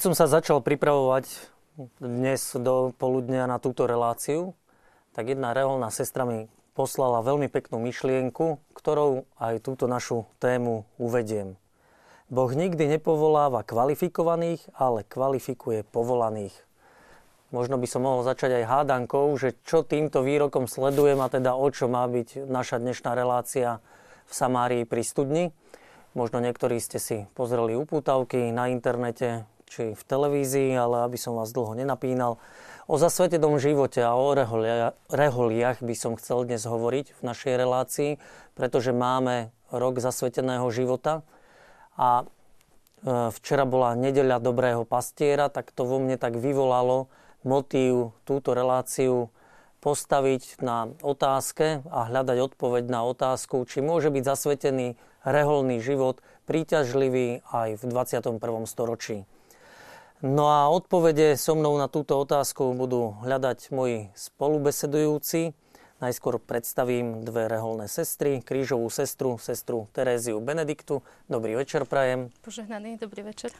Keď som sa začal pripravovať dnes do poludnia na túto reláciu, tak jedna reholná sestra mi poslala veľmi peknú myšlienku, ktorou aj túto našu tému uvediem. Boh nikdy nepovoláva kvalifikovaných, ale kvalifikuje povolaných. Možno by som mohol začať aj hádankou, že čo týmto výrokom sledujem a teda o čo má byť naša dnešná relácia v Samárii pri studni. Možno niektorí ste si pozreli upútavky na internete, či v televízii, ale aby som vás dlho nenapínal. O zasvetenom živote a o reholiach by som chcel dnes hovoriť v našej relácii, pretože máme rok zasveteného života a e, včera bola nedeľa dobrého pastiera, tak to vo mne tak vyvolalo motív túto reláciu postaviť na otázke a hľadať odpoveď na otázku, či môže byť zasvetený reholný život príťažlivý aj v 21. storočí. No a odpovede so mnou na túto otázku budú hľadať moji spolubesedujúci. Najskôr predstavím dve reholné sestry, krížovú sestru, sestru Teréziu Benediktu. Dobrý večer, prajem. Požehnaný, dobrý večer.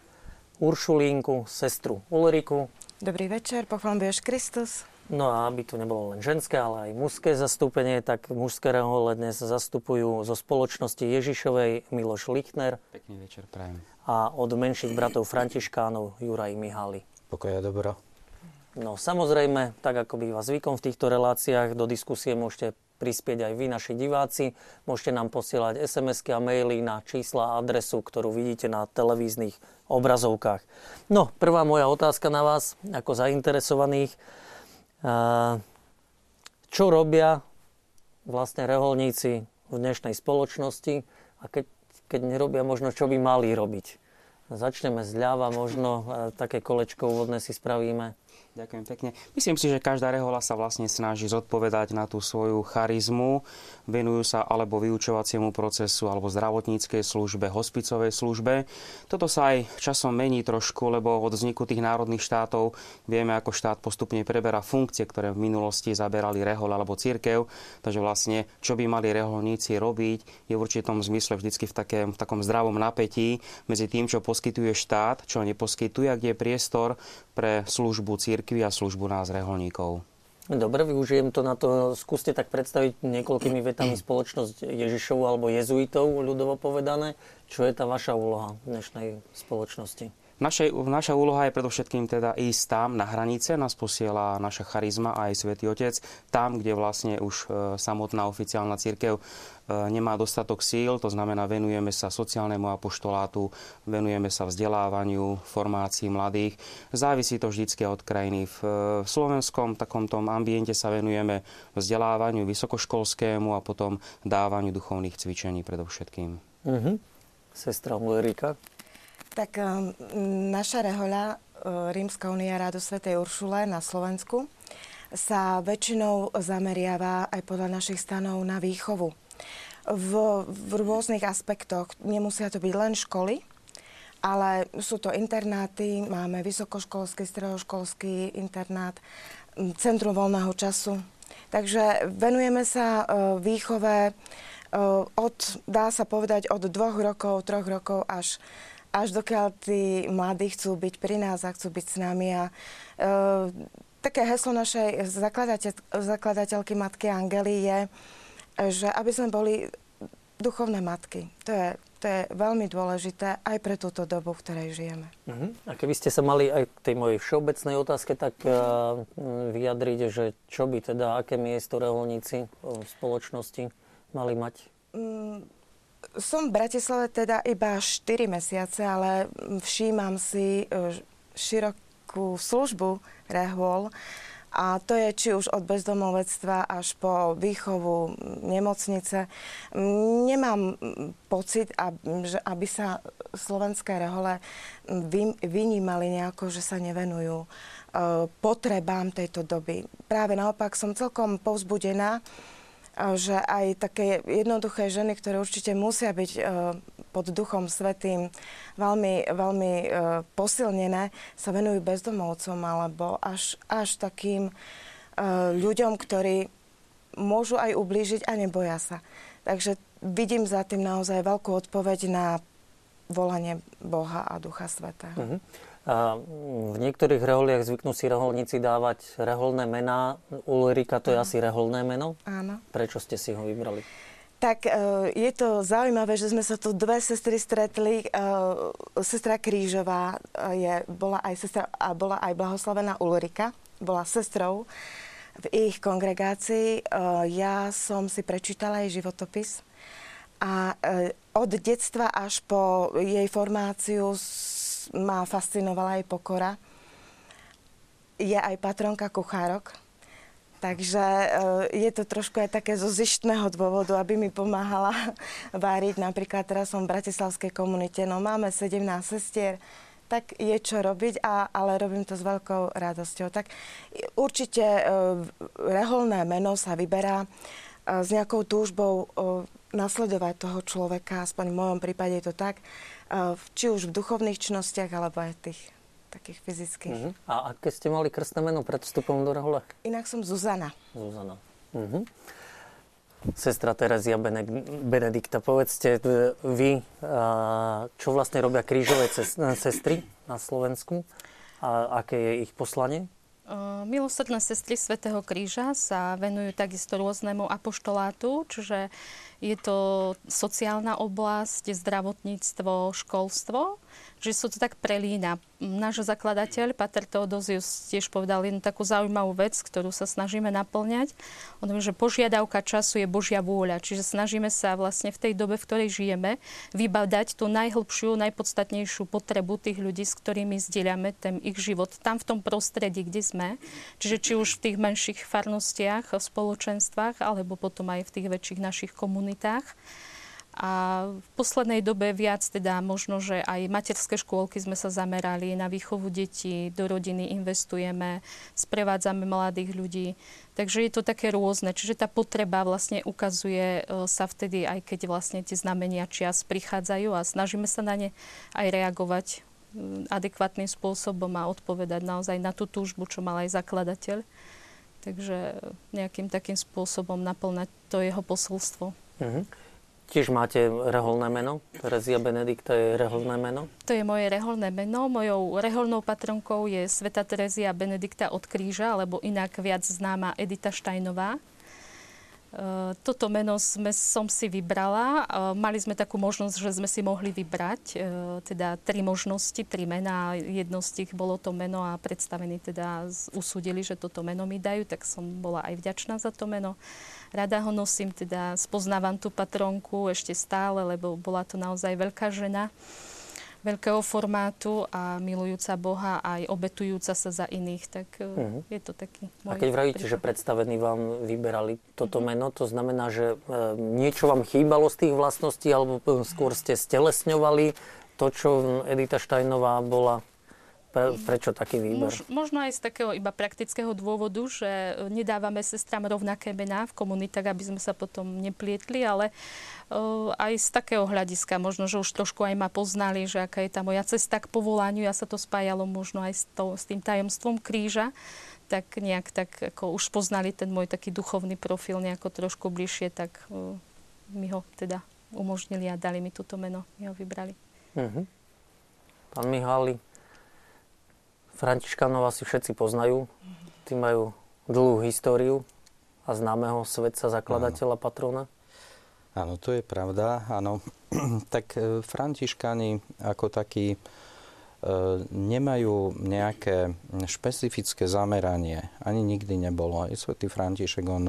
Uršulínku, sestru Ulriku. Dobrý večer, pochválam Kristus. No a aby tu nebolo len ženské, ale aj mužské zastúpenie, tak mužské rehole dnes zastupujú zo spoločnosti Ježišovej Miloš Lichner. Pekný večer, prajem. A od menších bratov Františkánov Juraj Mihaly. Pokoja dobro. No samozrejme, tak ako býva zvykom v týchto reláciách, do diskusie môžete prispieť aj vy, naši diváci. Môžete nám posielať SMS-ky a maily na čísla a adresu, ktorú vidíte na televíznych obrazovkách. No, prvá moja otázka na vás, ako zainteresovaných čo robia vlastne reholníci v dnešnej spoločnosti a keď, keď nerobia možno, čo by mali robiť. Začneme zľava, možno také kolečko úvodné si spravíme. Ďakujem pekne. Myslím si, že každá rehola sa vlastne snaží zodpovedať na tú svoju charizmu. Venujú sa alebo vyučovaciemu procesu, alebo zdravotníckej službe, hospicovej službe. Toto sa aj časom mení trošku, lebo od vzniku tých národných štátov vieme, ako štát postupne preberá funkcie, ktoré v minulosti zaberali rehol alebo církev. Takže vlastne, čo by mali reholníci robiť, je v určitom zmysle vždycky v, takém, v takom zdravom napätí medzi tým, čo poskytuje štát, čo neposkytuje a kde je priestor pre službu cirkvi a službu nás reholníkov. Dobre, využijem to na to. Skúste tak predstaviť niekoľkými vetami spoločnosť Ježišovu alebo jezuitov, ľudovo povedané. Čo je tá vaša úloha v dnešnej spoločnosti? Našej, naša úloha je predovšetkým teda ísť tam na hranice, nás posiela naša charizma aj Svetý Otec, tam, kde vlastne už e, samotná oficiálna církev e, nemá dostatok síl, to znamená venujeme sa sociálnemu apoštolátu, venujeme sa vzdelávaniu, formácii mladých. Závisí to vždycky od krajiny. V, e, slovenskom takomto ambiente sa venujeme vzdelávaniu vysokoškolskému a potom dávaniu duchovných cvičení predovšetkým. Uh-huh. Sestra Ulrika. Tak um, naša rehoľa, uh, Rímska unia Rádu Svetej Uršule na Slovensku, sa väčšinou zameriava aj podľa našich stanov na výchovu. V, v rôznych aspektoch. Nemusia to byť len školy, ale sú to internáty, máme vysokoškolský, stredoškolský internát, centrum voľného času. Takže venujeme sa uh, výchove od, dá sa povedať, od dvoch rokov, troch rokov až až dokiaľ tí mladí chcú byť pri nás a chcú byť s nami. A, e, také heslo našej zakladateľ, zakladateľky Matky Angely je, že aby sme boli duchovné matky. To je, to je veľmi dôležité aj pre túto dobu, v ktorej žijeme. Uh-huh. A keby ste sa mali aj k tej mojej všeobecnej otázke tak uh, vyjadriť, že čo by teda, aké miesto reholníci v spoločnosti mali mať? Mm, som v Bratislave teda iba 4 mesiace, ale všímam si e, širokú službu rehôl. A to je či už od bezdomovectva až po výchovu nemocnice. Nemám pocit, aby sa slovenské rehole vynímali nejako, že sa nevenujú e, potrebám tejto doby. Práve naopak som celkom povzbudená, že aj také jednoduché ženy, ktoré určite musia byť e, pod Duchom Svetým veľmi, veľmi e, posilnené, sa venujú bezdomovcom alebo až, až takým e, ľuďom, ktorí môžu aj ublížiť a neboja sa. Takže vidím za tým naozaj veľkú odpoveď na volanie Boha a Ducha Svetého. Uh-huh. A v niektorých reholiach zvyknú si reholníci dávať reholné mená. Ulrika to je asi reholné meno? Áno. Prečo ste si ho vybrali? Tak e, je to zaujímavé, že sme sa tu dve sestry stretli. E, sestra Krížová e, je, bola aj sestra a bola aj blahoslavená Ulrika. Bola sestrou v ich kongregácii. Ja som si prečítala jej životopis a od detstva až po jej formáciu ma fascinovala aj pokora. Je aj patronka kuchárok Takže eh, je to trošku aj také zo zištného dôvodu, aby mi pomáhala váriť. Napríklad teraz som v bratislavskej komunite, no máme 17 sestier, tak je čo robiť, a, ale robím to s veľkou radosťou. Tak určite e, reholné meno sa vyberá e, s nejakou túžbou e, nasledovať toho človeka, aspoň v mojom prípade je to tak, e, či už v duchovných činnostiach, alebo aj tých takých fyzických. Uh-huh. A aké ste mali krstné meno pred vstupom do rehole? Inak som Zuzana. Zuzana. Uh-huh. Sestra Terezia Benedikta, povedzte e, vy, čo vlastne robia krížové sestry na Slovensku a aké je ich poslanie? Milosrdné sestry Svetého kríža sa venujú takisto rôznemu apoštolátu, čiže je to sociálna oblasť, zdravotníctvo, školstvo že sú to tak prelína. Náš zakladateľ, Pater Teodosius, tiež povedal jednu takú zaujímavú vec, ktorú sa snažíme naplňať. On že požiadavka času je Božia vôľa. Čiže snažíme sa vlastne v tej dobe, v ktorej žijeme, vybadať tú najhlbšiu, najpodstatnejšiu potrebu tých ľudí, s ktorými zdieľame ten ich život tam v tom prostredí, kde sme. Čiže či už v tých menších farnostiach, spoločenstvách, alebo potom aj v tých väčších našich komunitách. A v poslednej dobe viac teda možno, že aj materské škôlky sme sa zamerali na výchovu detí, do rodiny investujeme, sprevádzame mladých ľudí. Takže je to také rôzne. Čiže tá potreba vlastne ukazuje e, sa vtedy, aj keď vlastne tie znamenia čias prichádzajú a snažíme sa na ne aj reagovať adekvátnym spôsobom a odpovedať naozaj na tú túžbu, čo mal aj zakladateľ. Takže nejakým takým spôsobom naplnať to jeho posolstvo. Mm-hmm. Tiež máte reholné meno? Terezia Benedikta je reholné meno? To je moje reholné meno. Mojou reholnou patronkou je Sveta Terezia Benedikta od kríža, alebo inak viac známa Edita Štajnová. E, toto meno sme, som si vybrala. E, mali sme takú možnosť, že sme si mohli vybrať e, teda tri možnosti, tri mená. Jedno z tých bolo to meno a predstavení teda usúdili, že toto meno mi dajú, tak som bola aj vďačná za to meno. Rada ho nosím, teda spoznávam tú patronku ešte stále, lebo bola to naozaj veľká žena veľkého formátu a milujúca Boha aj obetujúca sa za iných, tak uh-huh. je to taký môj A keď vravíte, že predstavení vám vyberali toto uh-huh. meno, to znamená, že e, niečo vám chýbalo z tých vlastností, alebo skôr ste stelesňovali to, čo Edita Štajnová bola pre, prečo taký výber? Mož, možno aj z takého iba praktického dôvodu, že nedávame sestram rovnaké mená v komunitách, aby sme sa potom neplietli, ale uh, aj z takého hľadiska, možno, že už trošku aj ma poznali, že aká je tá moja cesta k povolaniu, ja sa to spájalo možno aj s, to, s tým tajomstvom kríža, tak nejak tak ako už poznali ten môj taký duchovný profil nejako trošku bližšie, tak uh, mi ho teda umožnili a dali mi túto meno, mi ho vybrali. Uh-huh. Pán Mihály, Františkanov asi všetci poznajú. Tí majú dlhú históriu a známeho svetca zakladateľa, patrona. Áno, to je pravda. Áno. tak e, Františkani ako takí e, nemajú nejaké špecifické zameranie. Ani nikdy nebolo. Aj svätý František, on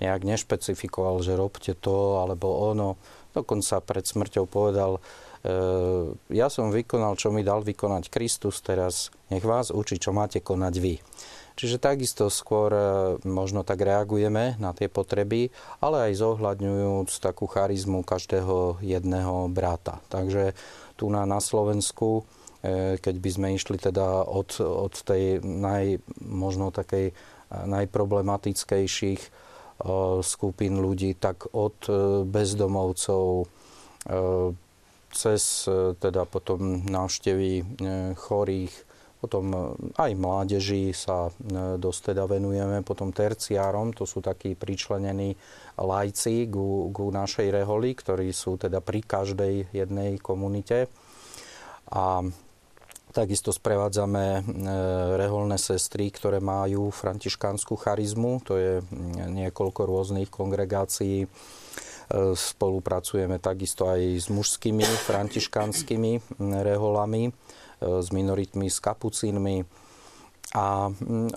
nejak nešpecifikoval, že robte to alebo ono. Dokonca pred smrťou povedal, ja som vykonal, čo mi dal vykonať Kristus, teraz nech vás učí, čo máte konať vy. Čiže takisto skôr e, možno tak reagujeme na tie potreby, ale aj zohľadňujúc takú charizmu každého jedného brata. Takže tu na, na Slovensku, e, keď by sme išli teda od, od tej naj, možno takej najproblematickejších skupín ľudí, tak od bezdomovcov, cez e, teda potom návštevy e, chorých, potom e, aj mládeži sa dosť teda venujeme, potom terciárom, to sú takí pričlenení lajci ku, ku našej reholi, ktorí sú teda pri každej jednej komunite. A Takisto sprevádzame reholné sestry, ktoré majú františkánsku charizmu. To je niekoľko rôznych kongregácií. Spolupracujeme takisto aj s mužskými františkánskymi reholami, s minoritmi, s kapucínmi a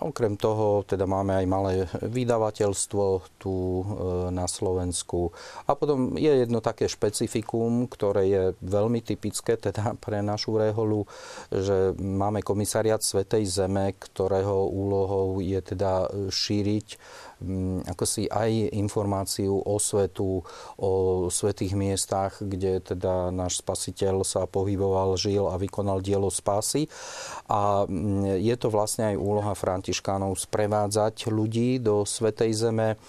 okrem toho teda máme aj malé vydavateľstvo tu e, na Slovensku. A potom je jedno také špecifikum, ktoré je veľmi typické teda pre našu reholu, že máme komisariat Svetej Zeme, ktorého úlohou je teda šíriť ako si aj informáciu o svetu, o svetých miestach, kde teda náš spasiteľ sa pohyboval, žil a vykonal dielo spásy. A mm, je to vlastne aj úloha františkánov sprevádzať ľudí do Svetej Zeme,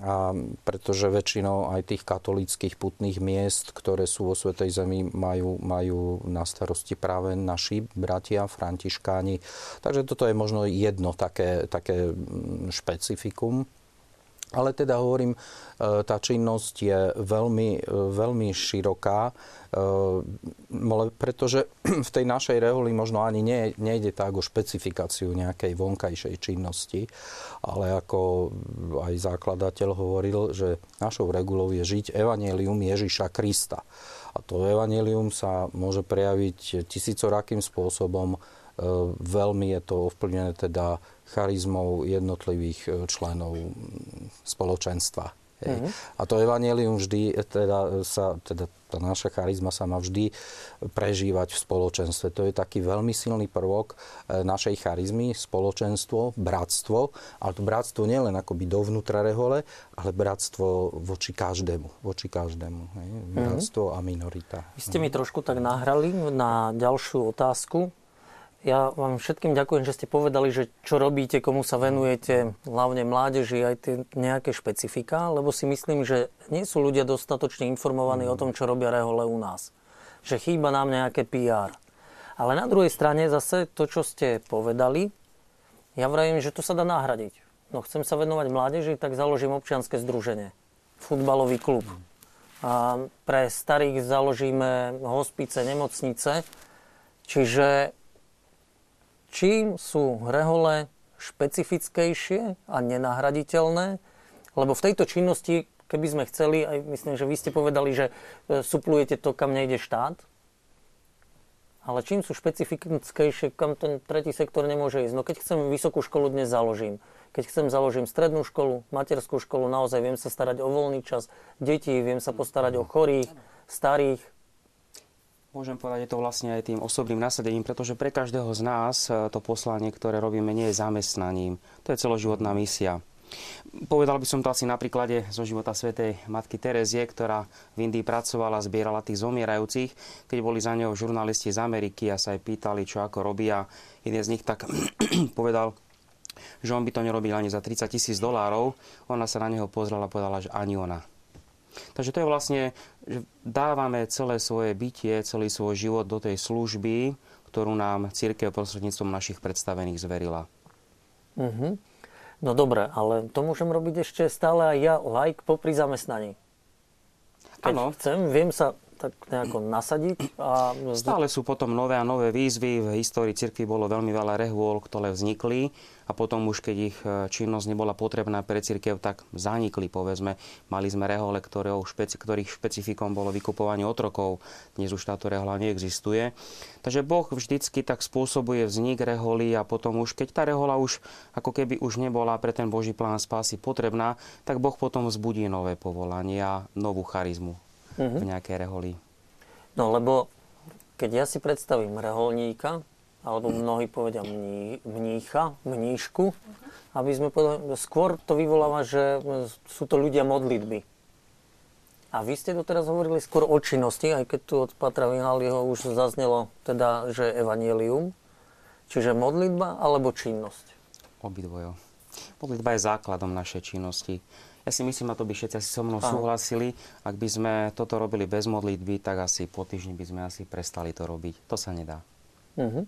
a pretože väčšinou aj tých katolických putných miest, ktoré sú vo Svetej Zemi, majú, majú na starosti práve naši bratia, františkáni. Takže toto je možno jedno také, také mm, špecifikum. Ale teda hovorím, e, tá činnosť je veľmi, e, veľmi široká, e, pretože v tej našej reholi možno ani nie, nejde tak o špecifikáciu nejakej vonkajšej činnosti, ale ako aj zakladateľ hovoril, že našou regulou je žiť evanelium Ježiša Krista. A to evanelium sa môže prejaviť tisícorakým spôsobom. Veľmi je to ovplyvnené teda charizmou jednotlivých e, členov spoločenstva. Mm-hmm. A to evanelium vždy, e, teda, sa, teda tá naša charizma sa má vždy prežívať v spoločenstve. To je taký veľmi silný prvok e, našej charizmy, spoločenstvo, bratstvo. Ale to bratstvo nie len akoby dovnútra rehole, ale bratstvo voči každému. Voči každému. Hej? Mhm. Bratstvo mm-hmm. a minorita. Vy ste mi trošku tak nahrali na ďalšiu otázku. Ja vám všetkým ďakujem, že ste povedali, že čo robíte, komu sa venujete, hlavne mládeži, aj tie nejaké špecifika, lebo si myslím, že nie sú ľudia dostatočne informovaní o tom, čo robia rehole u nás. Že chýba nám nejaké PR. Ale na druhej strane zase to, čo ste povedali, ja vravím, že to sa dá nahradiť. No chcem sa venovať mládeži, tak založím občianske združenie. Futbalový klub. A pre starých založíme hospice, nemocnice. Čiže čím sú rehole špecifickejšie a nenahraditeľné, lebo v tejto činnosti, keby sme chceli, aj myslím, že vy ste povedali, že e, suplujete to, kam nejde štát, ale čím sú špecifickejšie, kam ten tretí sektor nemôže ísť. No keď chcem vysokú školu, dnes založím. Keď chcem, založím strednú školu, materskú školu, naozaj viem sa starať o voľný čas, deti, viem sa postarať o chorých, starých, Môžem povedať, je to vlastne aj tým osobným nasadením, pretože pre každého z nás e, to poslanie, ktoré robíme, nie je zamestnaním. To je celoživotná misia. Povedal by som to asi na príklade zo života svätej matky Terezie, ktorá v Indii pracovala, zbierala tých zomierajúcich. Keď boli za ňou žurnalisti z Ameriky a sa aj pýtali, čo ako robia, jeden z nich tak povedal, že on by to nerobil ani za 30 tisíc dolárov. Ona sa na neho pozrela a povedala, že ani ona. Takže to je vlastne, že dávame celé svoje bytie, celý svoj život do tej služby, ktorú nám církev prostredníctvom našich predstavených zverila. Mm-hmm. No dobre, ale to môžem robiť ešte stále aj ja, like popri zamestnaní. Keď ano. chcem, viem sa tak nejako nasadiť. A... Stále sú potom nové a nové výzvy. V histórii cirkvi bolo veľmi veľa rehôl, ktoré vznikli a potom už keď ich e, činnosť nebola potrebná pre cirkev, tak zanikli, povedzme. Mali sme rehole, špeci, ktorých špecifikom bolo vykupovanie otrokov. Dnes už táto rehola neexistuje. Takže Boh vždycky tak spôsobuje vznik reholy a potom už, keď tá rehola už ako keby už nebola pre ten Boží plán spásy potrebná, tak Boh potom vzbudí nové povolanie a novú charizmu uh-huh. v nejakej reholi. No lebo keď ja si predstavím reholníka, alebo mnohí povedia mní, mnícha, mníšku, aby sme povedali, skôr to vyvoláva, že sú to ľudia modlitby. A vy ste to teraz hovorili skôr o činnosti, aj keď tu od Patra Vinaliho už zaznelo teda, že evanielium. Čiže modlitba alebo činnosť? Obidvojo. Modlitba je základom našej činnosti. Ja si myslím, a to by všetci asi so mnou súhlasili, ak by sme toto robili bez modlitby, tak asi po týždni by sme asi prestali to robiť. To sa nedá. Uh-huh.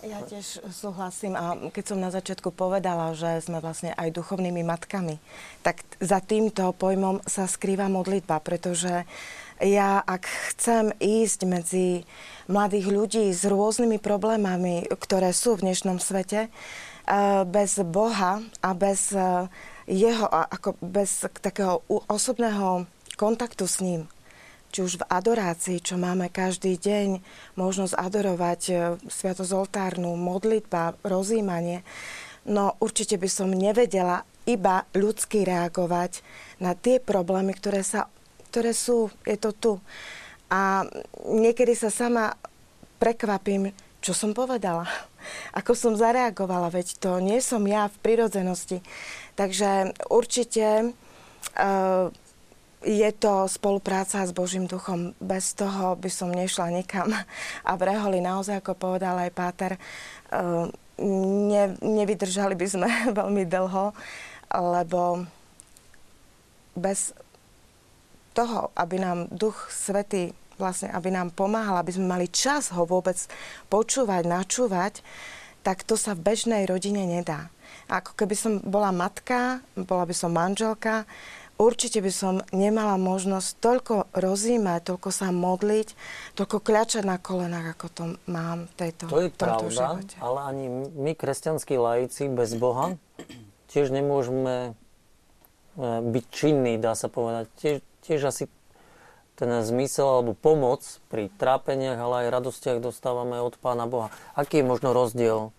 Ja tiež súhlasím a keď som na začiatku povedala, že sme vlastne aj duchovnými matkami, tak za týmto pojmom sa skrýva modlitba, pretože Ja ak chcem ísť medzi mladých ľudí s rôznymi problémami, ktoré sú v dnešnom svete, bez Boha a bez jeho, ako bez takého osobného kontaktu s ním, či už v adorácii, čo máme každý deň, možnosť adorovať e, Sviatosť oltárnu, modlitba, rozímanie, no určite by som nevedela iba ľudsky reagovať na tie problémy, ktoré, sa, ktoré sú, je to tu. A niekedy sa sama prekvapím, čo som povedala, ako som zareagovala, veď to nie som ja v prirodzenosti. Takže určite uh, je to spolupráca s Božím duchom. Bez toho by som nešla nikam. A v Reholi naozaj, ako povedal aj Páter, uh, ne, nevydržali by sme veľmi dlho, lebo bez toho, aby nám Duch Svetý vlastne, aby nám pomáhal, aby sme mali čas ho vôbec počúvať, načúvať, tak to sa v bežnej rodine nedá. Ako keby som bola matka, bola by som manželka, určite by som nemala možnosť toľko rozímať, toľko sa modliť, toľko kľačať na kolenách, ako to mám v tejto To je pravda, živote. ale ani my, kresťanskí laici, bez Boha, tiež nemôžeme e, byť činní, dá sa povedať. Tiež, tiež asi ten zmysel alebo pomoc pri trápeniach, ale aj radostiach dostávame od Pána Boha. Aký je možno rozdiel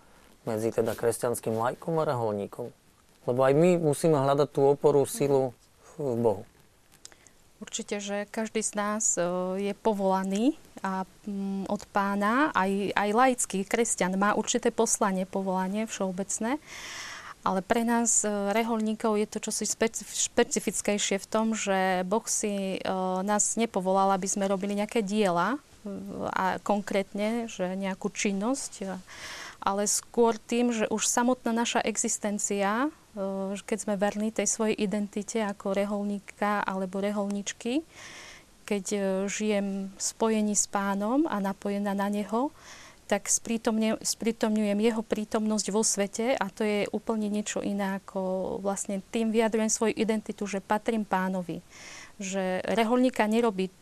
medzi teda kresťanským lajkom a reholníkom? Lebo aj my musíme hľadať tú oporu, silu v Bohu. Určite, že každý z nás e, je povolaný a mm, od pána, aj, aj laický kresťan má určité poslanie, povolanie všeobecné. Ale pre nás, e, reholníkov, je to čosi špecifickejšie v tom, že Boh si e, nás nepovolal, aby sme robili nejaké diela, a konkrétne, že nejakú činnosť, ale skôr tým, že už samotná naša existencia, keď sme verní tej svojej identite ako reholníka alebo reholničky, keď žijem v spojení s pánom a napojená na neho, tak sprítomňujem jeho prítomnosť vo svete a to je úplne niečo iné ako vlastne tým vyjadrujem svoju identitu, že patrím pánovi. Že reholníka nerobí e,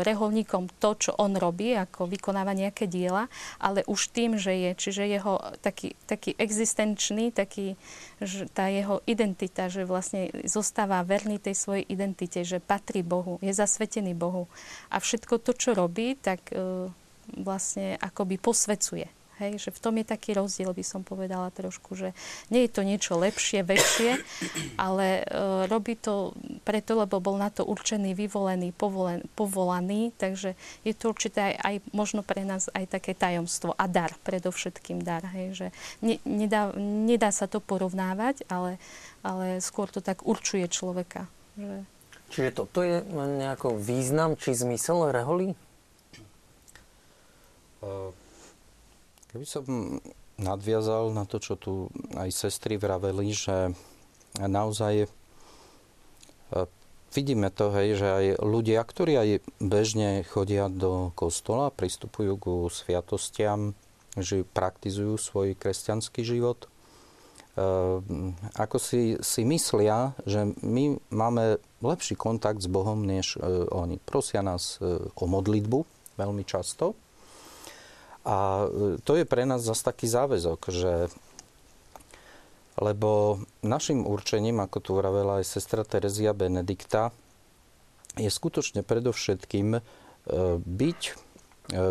reholníkom to, čo on robí, ako vykonáva nejaké diela, ale už tým, že je, čiže jeho taký, taký existenčný, taký, že tá jeho identita, že vlastne zostáva verný tej svojej identite, že patrí Bohu, je zasvetený Bohu. A všetko to, čo robí, tak e, vlastne akoby posvecuje. Hej, že v tom je taký rozdiel, by som povedala trošku, že nie je to niečo lepšie, väčšie, ale e, robí to preto, lebo bol na to určený, vyvolený, povolen, povolaný, takže je to určite aj, aj možno pre nás aj také tajomstvo a dar, predovšetkým dar. Hej, že ne, nedá, nedá sa to porovnávať, ale, ale skôr to tak určuje človeka. Že... Čiže toto je nejako význam či zmysel reholí? Keby som nadviazal na to, čo tu aj sestry vraveli, že naozaj e, vidíme to, hej, že aj ľudia, ktorí aj bežne chodia do kostola, pristupujú ku sviatostiam, že praktizujú svoj kresťanský život, e, ako si, si myslia, že my máme lepší kontakt s Bohom, než e, oni. Prosia nás o modlitbu veľmi často, a e, to je pre nás zase taký záväzok, že lebo našim určením, ako tu vravela aj sestra Terezia Benedikta, je skutočne predovšetkým e, byť e,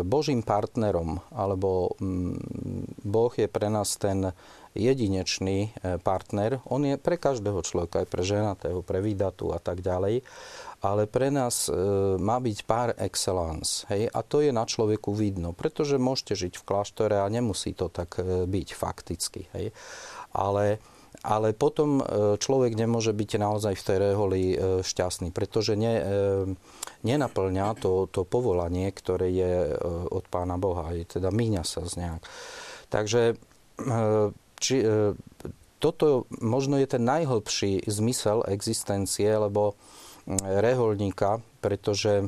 Božím partnerom, alebo mm, Boh je pre nás ten jedinečný partner. On je pre každého človeka, aj pre ženatého, pre vydatu a tak ďalej ale pre nás e, má byť par excellence. Hej? A to je na človeku vidno, pretože môžete žiť v kláštore a nemusí to tak e, byť fakticky. Hej? Ale, ale potom e, človek nemôže byť naozaj v tej reholi e, šťastný, pretože ne, e, nenaplňa to, to povolanie, ktoré je e, od Pána Boha. Hej? Teda míňa sa z nejak. Takže či, toto možno je ten najhlbší zmysel existencie, lebo reholníka, pretože e,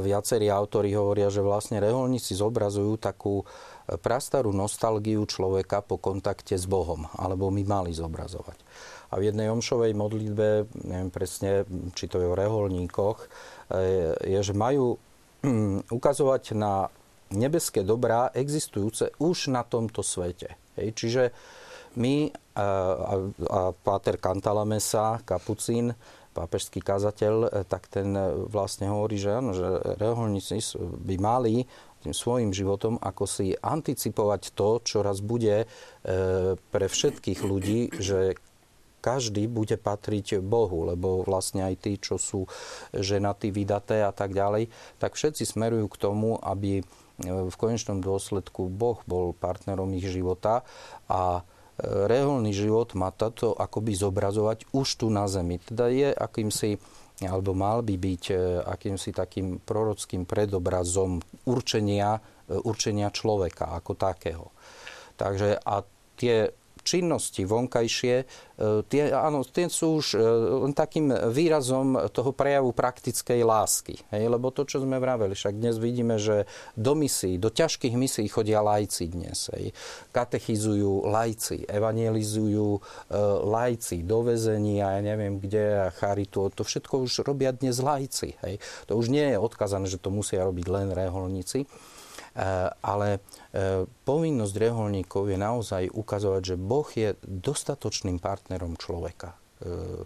viacerí autori hovoria, že vlastne reholníci zobrazujú takú e, prastarú nostalgiu človeka po kontakte s Bohom, alebo my mali zobrazovať. A v jednej omšovej modlitbe, neviem presne, či to je o reholníkoch, je, že majú hm, ukazovať na nebeské dobrá existujúce už na tomto svete. Hej, čiže my a, a, a Páter Cantalamessa, kapucín, pápežský kazateľ, tak ten vlastne hovorí, že áno, že reholníci by mali tým svojim životom ako si anticipovať to, čo raz bude e, pre všetkých ľudí, že každý bude patriť Bohu, lebo vlastne aj tí, čo sú ženatí, vydaté a tak ďalej, tak všetci smerujú k tomu, aby v konečnom dôsledku Boh bol partnerom ich života a e, reholný život má toto akoby zobrazovať už tu na zemi. Teda je akýmsi alebo mal by byť e, akýmsi takým prorockým predobrazom určenia, e, určenia človeka ako takého. Takže a tie činnosti vonkajšie, e, tie, áno, tie sú už e, len takým výrazom toho prejavu praktickej lásky. Hej? Lebo to, čo sme vraveli, však dnes vidíme, že do misií, do ťažkých misií chodia lajci dnes. Hej? Katechizujú lajci, evangelizujú e, lajci do väzenia, ja neviem kde, a charitu. To všetko už robia dnes lajci. Hej? To už nie je odkazané, že to musia robiť len reholníci. Eh, ale eh, povinnosť reholníkov je naozaj ukazovať, že Boh je dostatočným partnerom človeka eh,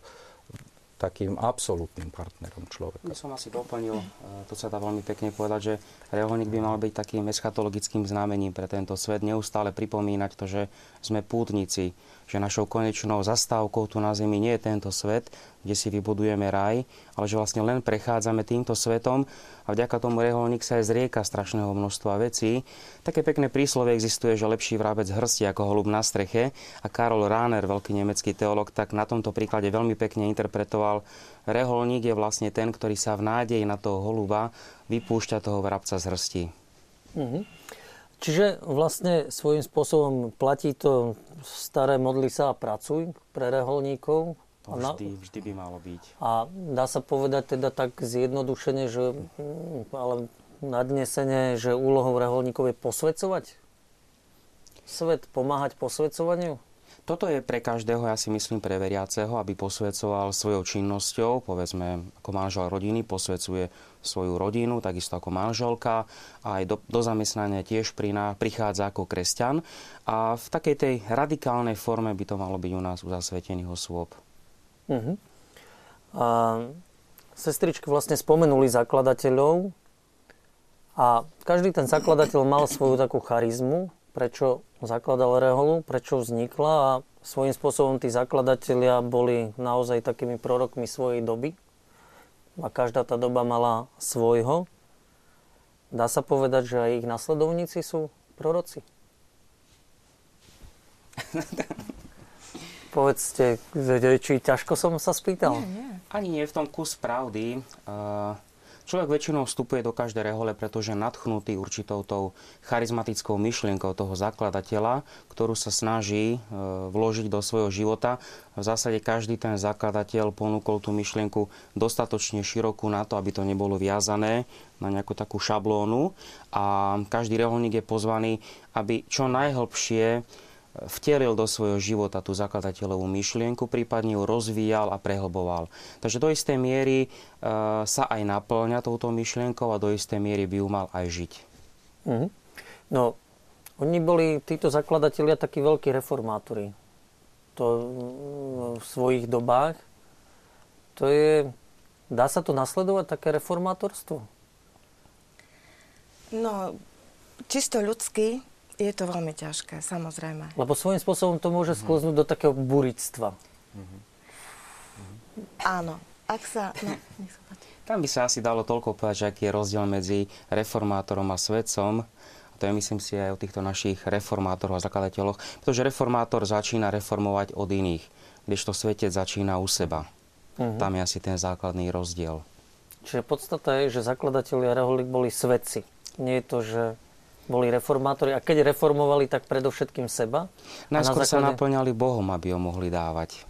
takým absolútnym partnerom človeka. Ja som asi doplnil, to sa dá veľmi pekne povedať, že reholník by mal byť takým eschatologickým znamením pre tento svet, neustále pripomínať to, že sme pútnici, že našou konečnou zastávkou tu na Zemi nie je tento svet, kde si vybudujeme raj, ale že vlastne len prechádzame týmto svetom a vďaka tomu reholník sa aj zrieka strašného množstva vecí. Také pekné príslove existuje, že lepší vrabec hrsti ako holub na streche a Karol Rahner, veľký nemecký teolog, tak na tomto príklade veľmi pekne interpretoval. Reholník je vlastne ten, ktorý sa v nádeji na toho holuba vypúšťa toho vrabca z hrsti. Mm-hmm. Čiže vlastne svojím spôsobom platí to staré modli sa a pracuj pre reholníkov, to vždy, vždy by malo byť. A dá sa povedať teda tak zjednodušene, že ale nadnesenie, že úlohou reholníkov je posvedcovať? Svet, pomáhať posvedcovaniu? Toto je pre každého, ja si myslím, pre veriaceho, aby posvedcoval svojou činnosťou, povedzme, ako manžel rodiny posvedcuje svoju rodinu, takisto ako manželka a aj do, do zamestnania tiež priná, prichádza ako kresťan. A v takej tej radikálnej forme by to malo byť u nás u zasvetených osôb. Uh-huh. A sestričky vlastne spomenuli zakladateľov a každý ten zakladateľ mal svoju takú charizmu, prečo zakladal Reholu, prečo vznikla a svojím spôsobom tí zakladatelia boli naozaj takými prorokmi svojej doby a každá tá doba mala svojho. Dá sa povedať, že aj ich nasledovníci sú proroci? Povedzte, či ťažko som sa spýtal? Nie, nie. Ani nie v tom kus pravdy. Človek väčšinou vstupuje do každej rehole, pretože nadchnutý určitou tou charizmatickou myšlienkou toho zakladateľa, ktorú sa snaží e, vložiť do svojho života. V zásade každý ten zakladateľ ponúkol tú myšlienku dostatočne širokú na to, aby to nebolo viazané na nejakú takú šablónu. A každý reholník je pozvaný, aby čo najhlbšie vtelil do svojho života tú zakladateľovú myšlienku, prípadne ju rozvíjal a prehlboval. Takže do istej miery e, sa aj naplňa touto myšlienkou a do istej miery by ju mal aj žiť. Mm. No, oni boli, títo zakladatelia, takí veľkí reformátori. To v svojich dobách. To je, dá sa to nasledovať, také reformátorstvo? No, čisto ľudský je to veľmi ťažké, samozrejme. Lebo svojím spôsobom to môže sklznúť do takého burictva. Áno. Ak sa... No, Tam by sa asi dalo toľko povedať, že aký je rozdiel medzi reformátorom a svedcom. A to je myslím si aj o týchto našich reformátoroch a zakladateľoch. Pretože reformátor začína reformovať od iných, kdežto svetec začína u seba. Uh-huh. Tam je asi ten základný rozdiel. Čiže podstata je, že zakladatelia reholik boli svedci. Nie je to, že boli reformátori a keď reformovali, tak predovšetkým seba. Najskôr na základe... sa naplňali Bohom, aby ho mohli dávať.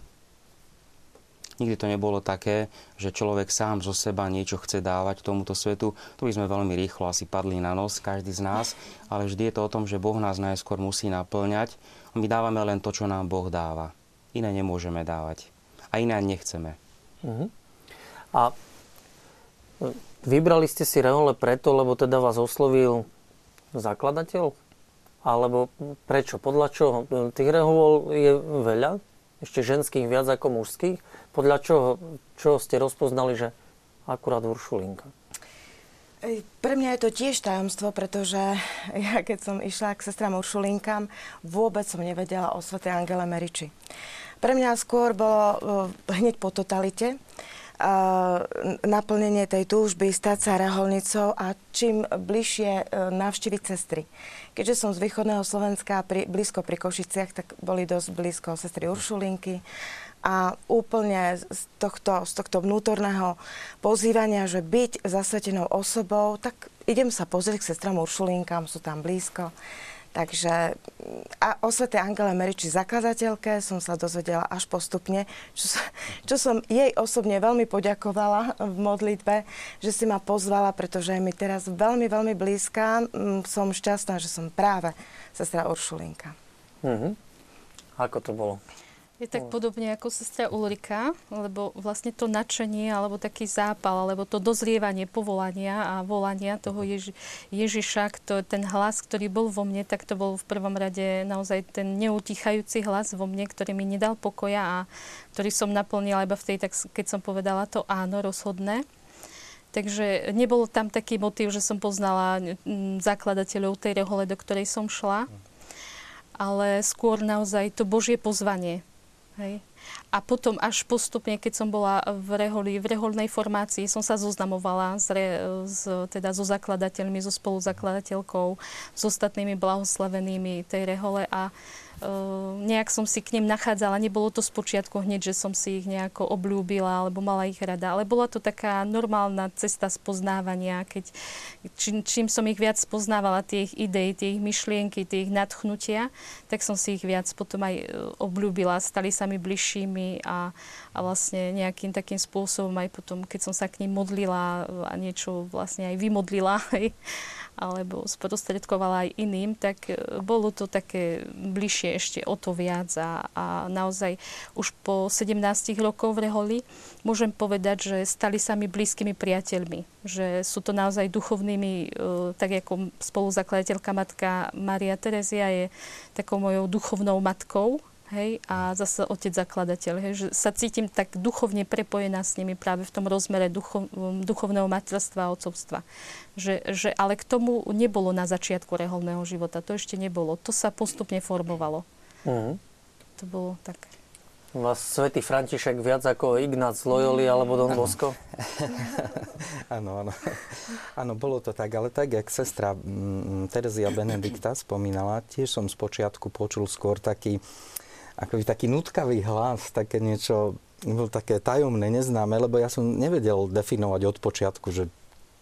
Nikdy to nebolo také, že človek sám zo seba niečo chce dávať tomuto svetu. Tu by sme veľmi rýchlo asi padli na nos, každý z nás, ale vždy je to o tom, že Boh nás najskôr musí naplňať. My dávame len to, čo nám Boh dáva. Iné nemôžeme dávať. A iné nechceme. Uh-huh. A Vybrali ste si rehole preto, lebo teda vás oslovil zakladateľ? Alebo prečo? Podľa čoho? Tých rehol je veľa, ešte ženských viac ako mužských. Podľa čoho, čo ste rozpoznali, že akurát Uršulinka? Pre mňa je to tiež tajomstvo, pretože ja keď som išla k sestram Uršulinkám, vôbec som nevedela o Sv. Angele Meriči. Pre mňa skôr bolo hneď po totalite, naplnenie tej túžby, stať sa reholnicou a čím bližšie e, navštíviť sestry. Keďže som z východného Slovenska pri, blízko pri Košiciach, tak boli dosť blízko sestry Uršulinky a úplne z tohto, z tohto vnútorného pozývania, že byť zasvetenou osobou, tak idem sa pozrieť k sestram Uršulinkám, sú tam blízko. Takže a o Svete Angele Meriči zakladateľke som sa dozvedela až postupne, čo, čo som jej osobne veľmi poďakovala v modlitbe, že si ma pozvala, pretože je mi teraz veľmi, veľmi blízka. Mm, som šťastná, že som práve sestra Uršulinka. Mm-hmm. Ako to bolo? Je tak podobne ako sestra Ulrika, lebo vlastne to nadšenie, alebo taký zápal, alebo to dozrievanie povolania a volania toho Ježi- Ježiša, to, ten hlas, ktorý bol vo mne, tak to bol v prvom rade naozaj ten neutichajúci hlas vo mne, ktorý mi nedal pokoja a ktorý som naplnila iba v tej, tak keď som povedala to áno, rozhodné. Takže nebol tam taký motív, že som poznala zakladateľov tej rehole, do ktorej som šla, ale skôr naozaj to Božie pozvanie Hej. A potom až postupne, keď som bola v reholi, v reholnej formácii, som sa zoznamovala s, re, s, teda so zakladateľmi, so spoluzakladateľkou, s ostatnými blahoslavenými tej rehole a Ehm, nejak som si k nim nachádzala. Nebolo to z počiatku hneď, že som si ich nejako obľúbila alebo mala ich rada, ale bola to taká normálna cesta spoznávania, keď čím, čím som ich viac spoznávala, tie ich idei, tie ich myšlienky, tie ich nadchnutia, tak som si ich viac potom aj e, obľúbila, stali sa mi bližšími a, a vlastne nejakým takým spôsobom aj potom, keď som sa k ním modlila a niečo vlastne aj vymodlila, hej, alebo sprostredkovala aj iným, tak e, bolo to také bližšie ešte o to viac a, a naozaj už po 17 rokov v Reholi môžem povedať, že stali sa mi blízkymi priateľmi, že sú to naozaj duchovnými, e, tak ako spoluzakladateľka matka Maria Terezia je takou mojou duchovnou matkou, hej, a zase otec zakladateľ, hej, že sa cítim tak duchovne prepojená s nimi práve v tom rozmere ducho, duchovného materstva a otcovstva. Že, že, ale k tomu nebolo na začiatku reholného života, to ešte nebolo. To sa postupne formovalo. Mm. To bolo tak. Vás svätý František viac ako Ignác z Loyoli alebo Don Bosco? Áno, áno. Áno, bolo to tak, ale tak, jak sestra Terezia Benedikta spomínala, tiež som z počiatku počul skôr taký akoby taký nutkavý hlas, také niečo, bol také tajomné, neznáme, lebo ja som nevedel definovať od počiatku, že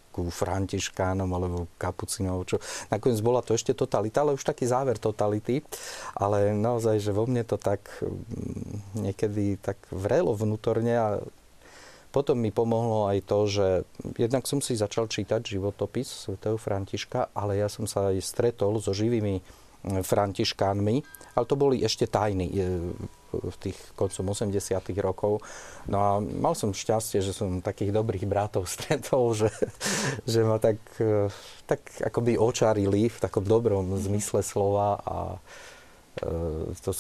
ku františkánom alebo kapucinov, čo nakoniec bola to ešte totalita, ale už taký záver totality, ale naozaj, že vo mne to tak mm, niekedy tak vrelo vnútorne a potom mi pomohlo aj to, že jednak som si začal čítať životopis svätého Františka, ale ja som sa aj stretol so živými františkánmi, ale to boli ešte tajní v tých koncom 80 rokov. No a mal som šťastie, že som takých dobrých bratov stretol, že, že ma tak, tak akoby očarili v takom dobrom zmysle slova a e, to,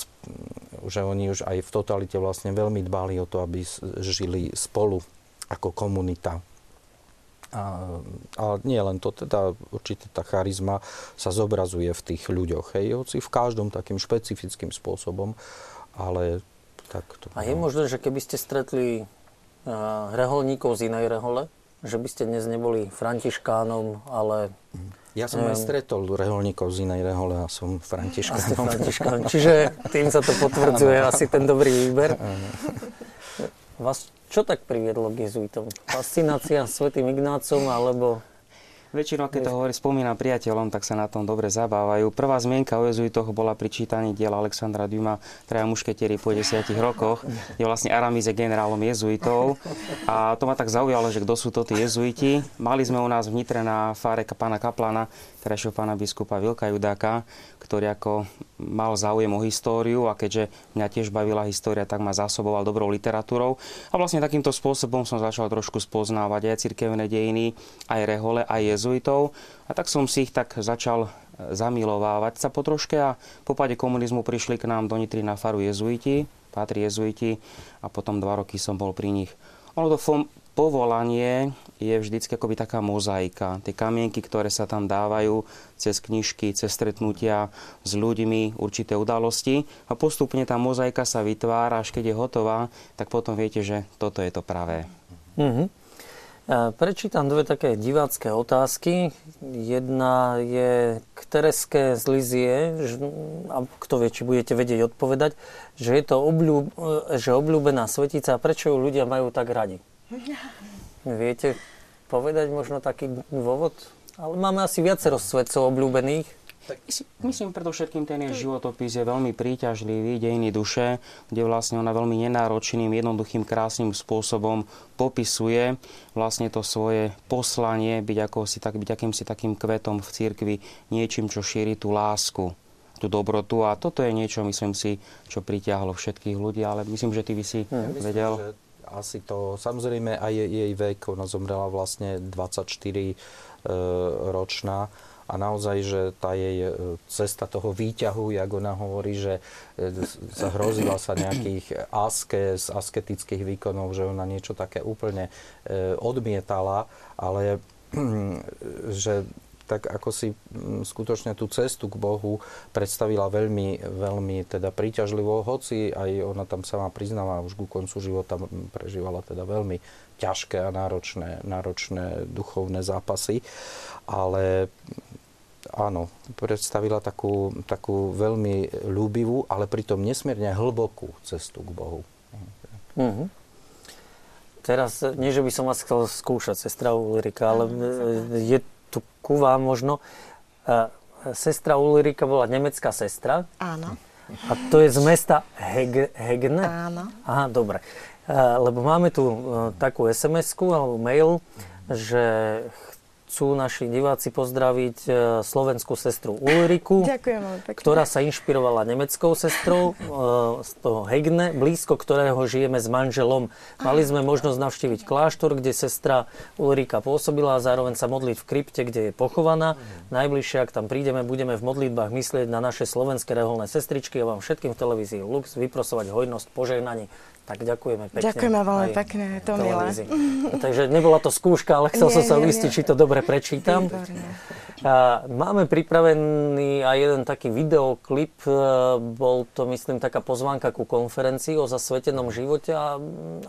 že oni už aj v totalite vlastne veľmi dbali o to, aby žili spolu ako komunita. A, a nie len to, teda určite tá charizma sa zobrazuje v tých ľuďoch, hej, hoci v každom takým špecifickým spôsobom, ale tak to... A je možné, že keby ste stretli uh, reholníkov z inej rehole, že by ste dnes neboli františkánom, ale... Ja som neviem, aj stretol reholníkov z inej rehole a som františkánom. františkánom. Čiže tým sa to potvrdzuje asi ten dobrý výber. Vás čo tak priviedlo k jezuitom? Fascinácia svetým Ignácom alebo Väčšinou, keď to hovorí, spomínam priateľom, tak sa na tom dobre zabávajú. Prvá zmienka o jezuitoch bola pri čítaní diela Alexandra Duma, Traja mušketieri po desiatich rokoch, kde vlastne Aramis je generálom jezuitov. A to ma tak zaujalo, že kto sú to tí jezuiti. Mali sme u nás v Nitre na fáre pána Kaplana, terajšieho pána biskupa Vilka Judáka, ktorý ako mal záujem o históriu a keďže mňa tiež bavila história, tak ma zásoboval dobrou literatúrou. A vlastne takýmto spôsobom som začal trošku spoznávať aj cirkevné dejiny, aj rehole, aj jezuitov. A tak som si ich tak začal e, zamilovávať sa po troške a po páde komunizmu prišli k nám do Nitry na faru jezuiti, pátri jezuiti a potom dva roky som bol pri nich. Ono to povolanie je vždycky akoby taká mozaika. Tie kamienky, ktoré sa tam dávajú cez knižky, cez stretnutia s ľuďmi, určité udalosti a postupne tá mozaika sa vytvára, až keď je hotová, tak potom viete, že toto je to pravé. Mm-hmm. Prečítam dve také divácké otázky. Jedna je k Tereske z Lizie, a kto vie, či budete vedieť odpovedať, že je to obľúb, že obľúbená svetica a prečo ju ľudia majú tak radi? Viete povedať možno taký dôvod? Ale máme asi viacero svetcov obľúbených. Tak myslím, predovšetkým ten jej životopis je veľmi príťažlivý, dejiny duše, kde vlastne ona veľmi nenáročným, jednoduchým, krásnym spôsobom popisuje vlastne to svoje poslanie, byť, ako si, tak, byť akýmsi takým kvetom v cirkvi, niečím, čo šíri tú lásku tú dobrotu a toto je niečo, myslím si, čo pritiahlo všetkých ľudí, ale myslím, že ty by si ja vedel. Myslím, že asi to, samozrejme aj jej vek, ona zomrela vlastne 24 e, ročná. A naozaj, že tá jej e, cesta toho výťahu, jak ona hovorí, že e, sa nejakých aske z asketických výkonov, že ona niečo také úplne odmietala, ale že tak ako si mm, skutočne tú cestu k Bohu predstavila veľmi, veľmi teda príťažlivo, hoci aj ona tam sama priznáva, už ku koncu života prežívala teda veľmi ťažké a náročné, náročné duchovné zápasy, ale áno, predstavila takú, takú veľmi ľúbivú, ale pritom nesmierne hlbokú cestu k Bohu. Mm-hmm. Teraz, nie že by som vás chcel skúšať, sestra Ulrika, ale je tu ku vám možno. Sestra Ulrika bola nemecká sestra. Áno. A to je z mesta Heg- Hegne? Áno. Aha, dobre. Lebo máme tu e, takú SMS-ku alebo mail, že chcú naši diváci pozdraviť e, slovenskú sestru Ulriku, Ďakujem ktorá sa inšpirovala nemeckou sestrou e, z toho Hegne, blízko ktorého žijeme s manželom. Mali sme možnosť navštíviť kláštor, kde sestra Ulrika pôsobila a zároveň sa modliť v krypte, kde je pochovaná. Najbližšie, ak tam prídeme, budeme v modlitbách myslieť na naše slovenské reholné sestričky a vám všetkým v televízii Lux vyprosovať hojnosť požehnaní tak ďakujeme pekne. Ďakujeme veľmi pekne, to milé. Takže nebola to skúška, ale chcel nie, som sa uistiť, či to dobre prečítam. A máme pripravený aj jeden taký videoklip. E, bol to, myslím, taká pozvánka ku konferencii o zasvetenom živote a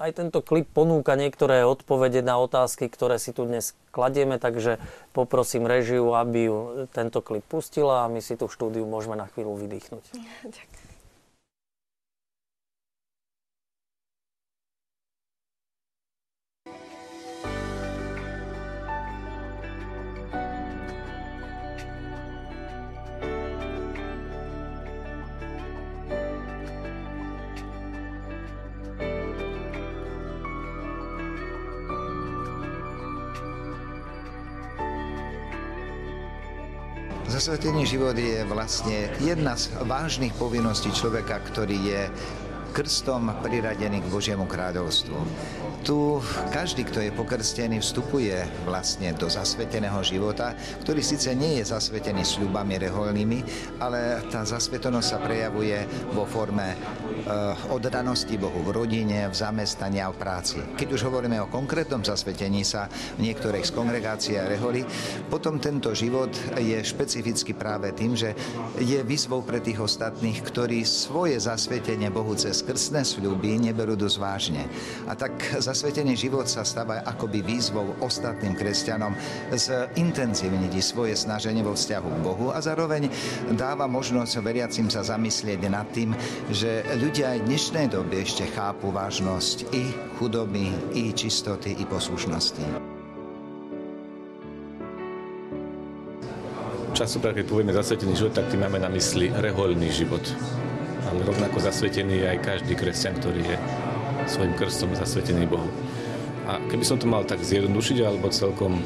aj tento klip ponúka niektoré odpovede na otázky, ktoré si tu dnes kladieme, takže poprosím režiu, aby ju tento klip pustila a my si tu štúdiu môžeme na chvíľu vydýchnuť. Ďakujem. Zasvetený život je vlastne jedna z vážnych povinností človeka, ktorý je krstom priradený k Božiemu kráľovstvu. Tu každý, kto je pokrstený, vstupuje vlastne do zasveteného života, ktorý síce nie je zasvetený sľubami reholnými, ale tá zasvetenosť sa prejavuje vo forme uh, oddanosti Bohu v rodine, v zamestnaní a v práci. Keď už hovoríme o konkrétnom zasvetení sa v niektorej z kongregácií a reholi, potom tento život je špecificky práve tým, že je výzvou pre tých ostatných, ktorí svoje zasvetenie Bohu cez krstné sľuby neberú dosť vážne. A tak zasvetený život sa stáva akoby výzvou ostatným kresťanom zintenzívniť svoje snaženie vo vzťahu k Bohu a zároveň dáva možnosť veriacim sa zamyslieť nad tým, že ľudia aj v dnešnej dobe ešte chápu vážnosť i chudoby, i čistoty, i poslušnosti. Častokrát, keď povieme zasvetený život, tak tým máme na mysli rehoľný život. Ale rovnako zasvetený je aj každý kresťan, ktorý je svojim krstom zasvetený Bohu. A keby som to mal tak zjednodušiť alebo celkom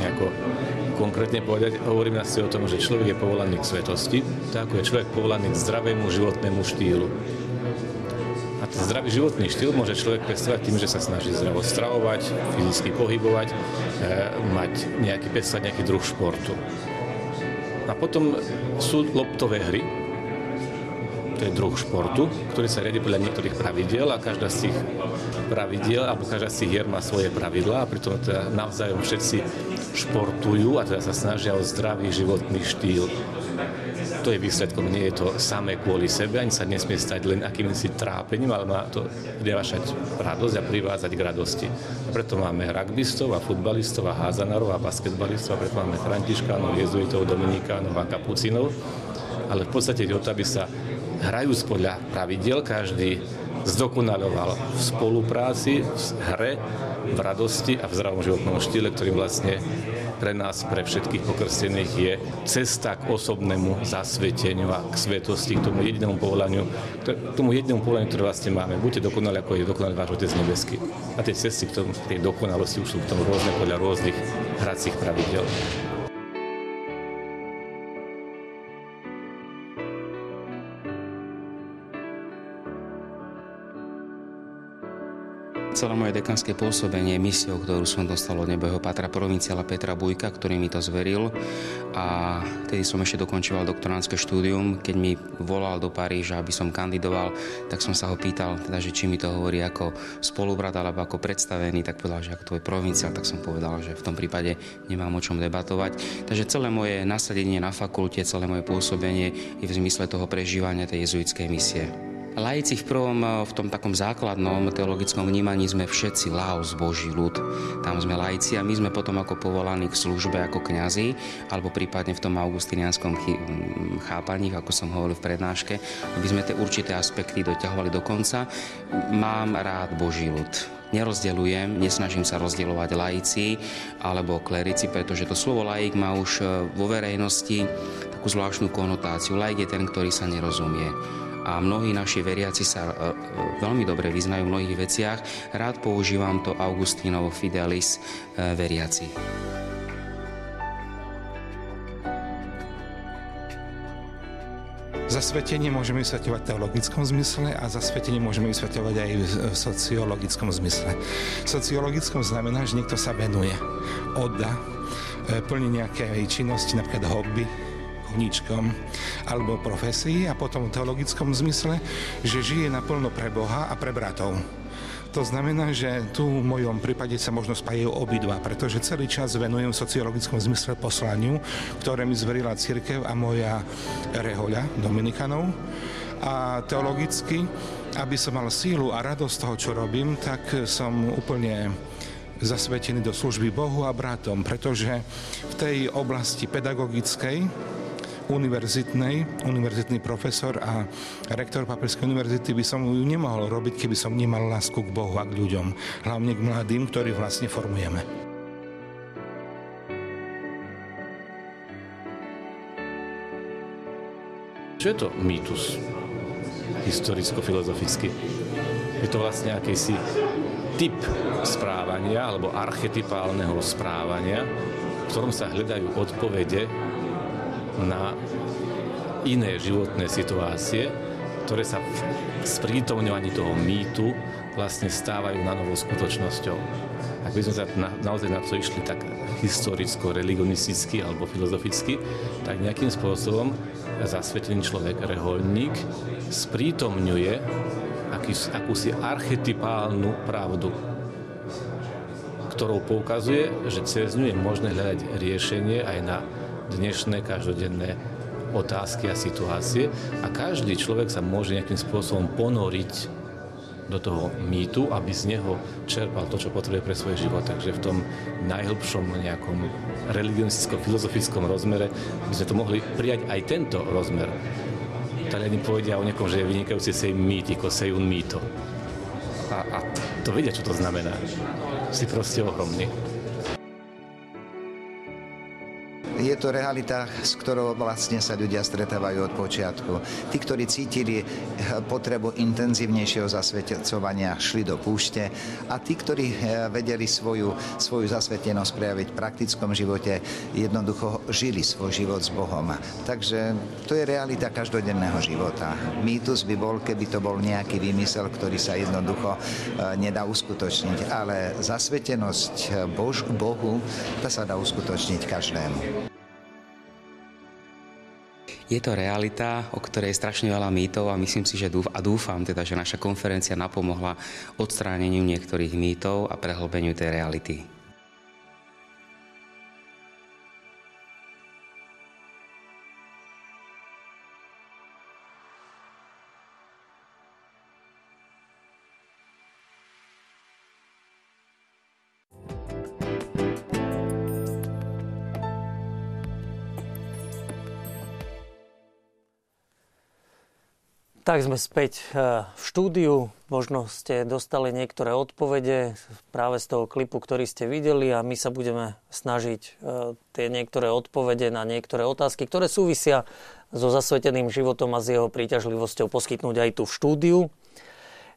nejako konkrétne povedať, hovorím asi o tom, že človek je povolaný k svetosti, tak ako je človek povolaný k zdravému životnému štýlu. A ten zdravý životný štýl môže človek pestovať tým, že sa snaží zdravo stravovať, fyzicky pohybovať, e, mať nejaký, pestovať nejaký druh športu. A potom sú loptové hry, to je druh športu, ktorý sa riadi podľa niektorých pravidiel a každá z tých pravidiel, alebo každá z tých hier má svoje pravidlá a pritom teda navzájom všetci športujú a teda sa snažia o zdravý životný štýl. To je výsledkom, nie je to samé kvôli sebe, ani sa nesmie stať len akýmsi trápením, ale má to prinášať radosť a privádzať k radosti. A preto máme rugbystov a futbalistov a házanárov a basketbalistov, a preto máme františkánov, jezuitov, dominikánov a kapucinov. Ale v podstate je o to, aby sa hrajúc podľa pravidel, každý zdokonaloval v spolupráci, v hre, v radosti a v zdravom životnom štýle, ktorý vlastne pre nás, pre všetkých pokrstených je cesta k osobnému zasveteniu a k svetosti, k tomu jedinému povolaniu, k tomu jedinému povolaniu, ktoré vlastne máme. Buďte dokonali, ako je dokonalý váš Otec nebeský. A tie cesty k, tomu, k tej dokonalosti už sú v tom rôzne podľa rôznych hracích pravidel. Celé moje dekanské pôsobenie misiou, ktorú som dostal od nebeho patra provinciála Petra Bujka, ktorý mi to zveril a tedy som ešte dokončoval doktoránske štúdium. Keď mi volal do Paríža, aby som kandidoval, tak som sa ho pýtal, teda, že či mi to hovorí ako spolubrat alebo ako predstavený, tak povedal, že ako tvoj provinciál, tak som povedal, že v tom prípade nemám o čom debatovať. Takže celé moje nasadenie na fakulte, celé moje pôsobenie je v zmysle toho prežívania tej jezuitskej misie. Laici v prvom, eh, v tom takom základnom teologickom vnímaní sme všetci laos, Boží ľud. Tam sme laici a my sme potom ako povolaní k službe ako kňazi, alebo prípadne v tom augustinianskom chápaní, ako som hovoril v prednáške, aby sme tie určité aspekty doťahovali do konca. Mám rád Boží ľud nerozdeľujem, nesnažím sa rozdielovať laici alebo klerici, pretože to slovo laik má už eh, vo verejnosti takú zvláštnu konotáciu. Laik je ten, ktorý sa nerozumie a mnohí naši veriaci sa e, e, veľmi dobre vyznajú v mnohých veciach. Rád používam to Augustínovo Fidelis e, veriaci. Zasvetenie môžeme vysvetľovať v teologickom zmysle a zasvetenie môžeme vysvetľovať aj v sociologickom zmysle. V sociologickom znamená, že niekto sa venuje, odda, plní nejaké činnosti, napríklad hobby, koníčkom alebo profesii a potom v teologickom zmysle, že žije naplno pre Boha a pre bratov. To znamená, že tu v mojom prípade sa možno spájajú obidva, pretože celý čas venujem v sociologickom zmysle poslaniu, ktoré mi zverila církev a moja rehoľa Dominikanov. A teologicky, aby som mal sílu a radosť toho, čo robím, tak som úplne zasvetený do služby Bohu a bratom, pretože v tej oblasti pedagogickej univerzitnej, univerzitný profesor a rektor Papelskej univerzity by som ju nemohol robiť, keby som nemal lásku k Bohu a k ľuďom, hlavne k mladým, ktorí vlastne formujeme. Čo je to mýtus historicko-filozoficky? Je to vlastne akýsi typ správania alebo archetypálneho správania, v ktorom sa hľadajú odpovede na iné životné situácie, ktoré sa v sprítomňovaní toho mýtu vlastne stávajú na novou skutočnosťou. Ak by sme sa na, naozaj na to išli tak historicko, religionisticky alebo filozoficky, tak nejakým spôsobom zasvetený človek, reholník, sprítomňuje aký, akúsi archetypálnu pravdu, ktorou poukazuje, že cez ňu je možné hľadať riešenie aj na dnešné každodenné otázky a situácie a každý človek sa môže nejakým spôsobom ponoriť do toho mýtu, aby z neho čerpal to, čo potrebuje pre svoj život. Takže v tom najhlbšom nejakom religionisticko-filozofickom rozmere by sme to mohli prijať aj tento rozmer. Taliani povedia o niekom, že je vynikajúci sej mýtiko, sej un mýto. A, a to vedia, čo to znamená. Si proste ohromný. Je to realita, s ktorou vlastne sa ľudia stretávajú od počiatku. Tí, ktorí cítili potrebu intenzívnejšieho zasvetecovania, šli do púšte a tí, ktorí vedeli svoju, svoju zasvetenosť prejaviť v praktickom živote, jednoducho žili svoj život s Bohom. Takže to je realita každodenného života. Mýtus by bol, keby to bol nejaký výmysel, ktorý sa jednoducho nedá uskutočniť, ale zasvetenosť Bohu, tá sa dá uskutočniť každému. Je to realita, o ktorej je strašne veľa mýtov a myslím si, že dúf, a dúfam teda, že naša konferencia napomohla odstráneniu niektorých mýtov a prehlbeniu tej reality. Tak sme späť eh, v štúdiu. Možno ste dostali niektoré odpovede práve z toho klipu, ktorý ste videli a my sa budeme snažiť eh, tie niektoré odpovede na niektoré otázky, ktoré súvisia so zasveteným životom a s jeho príťažlivosťou poskytnúť aj tu v štúdiu.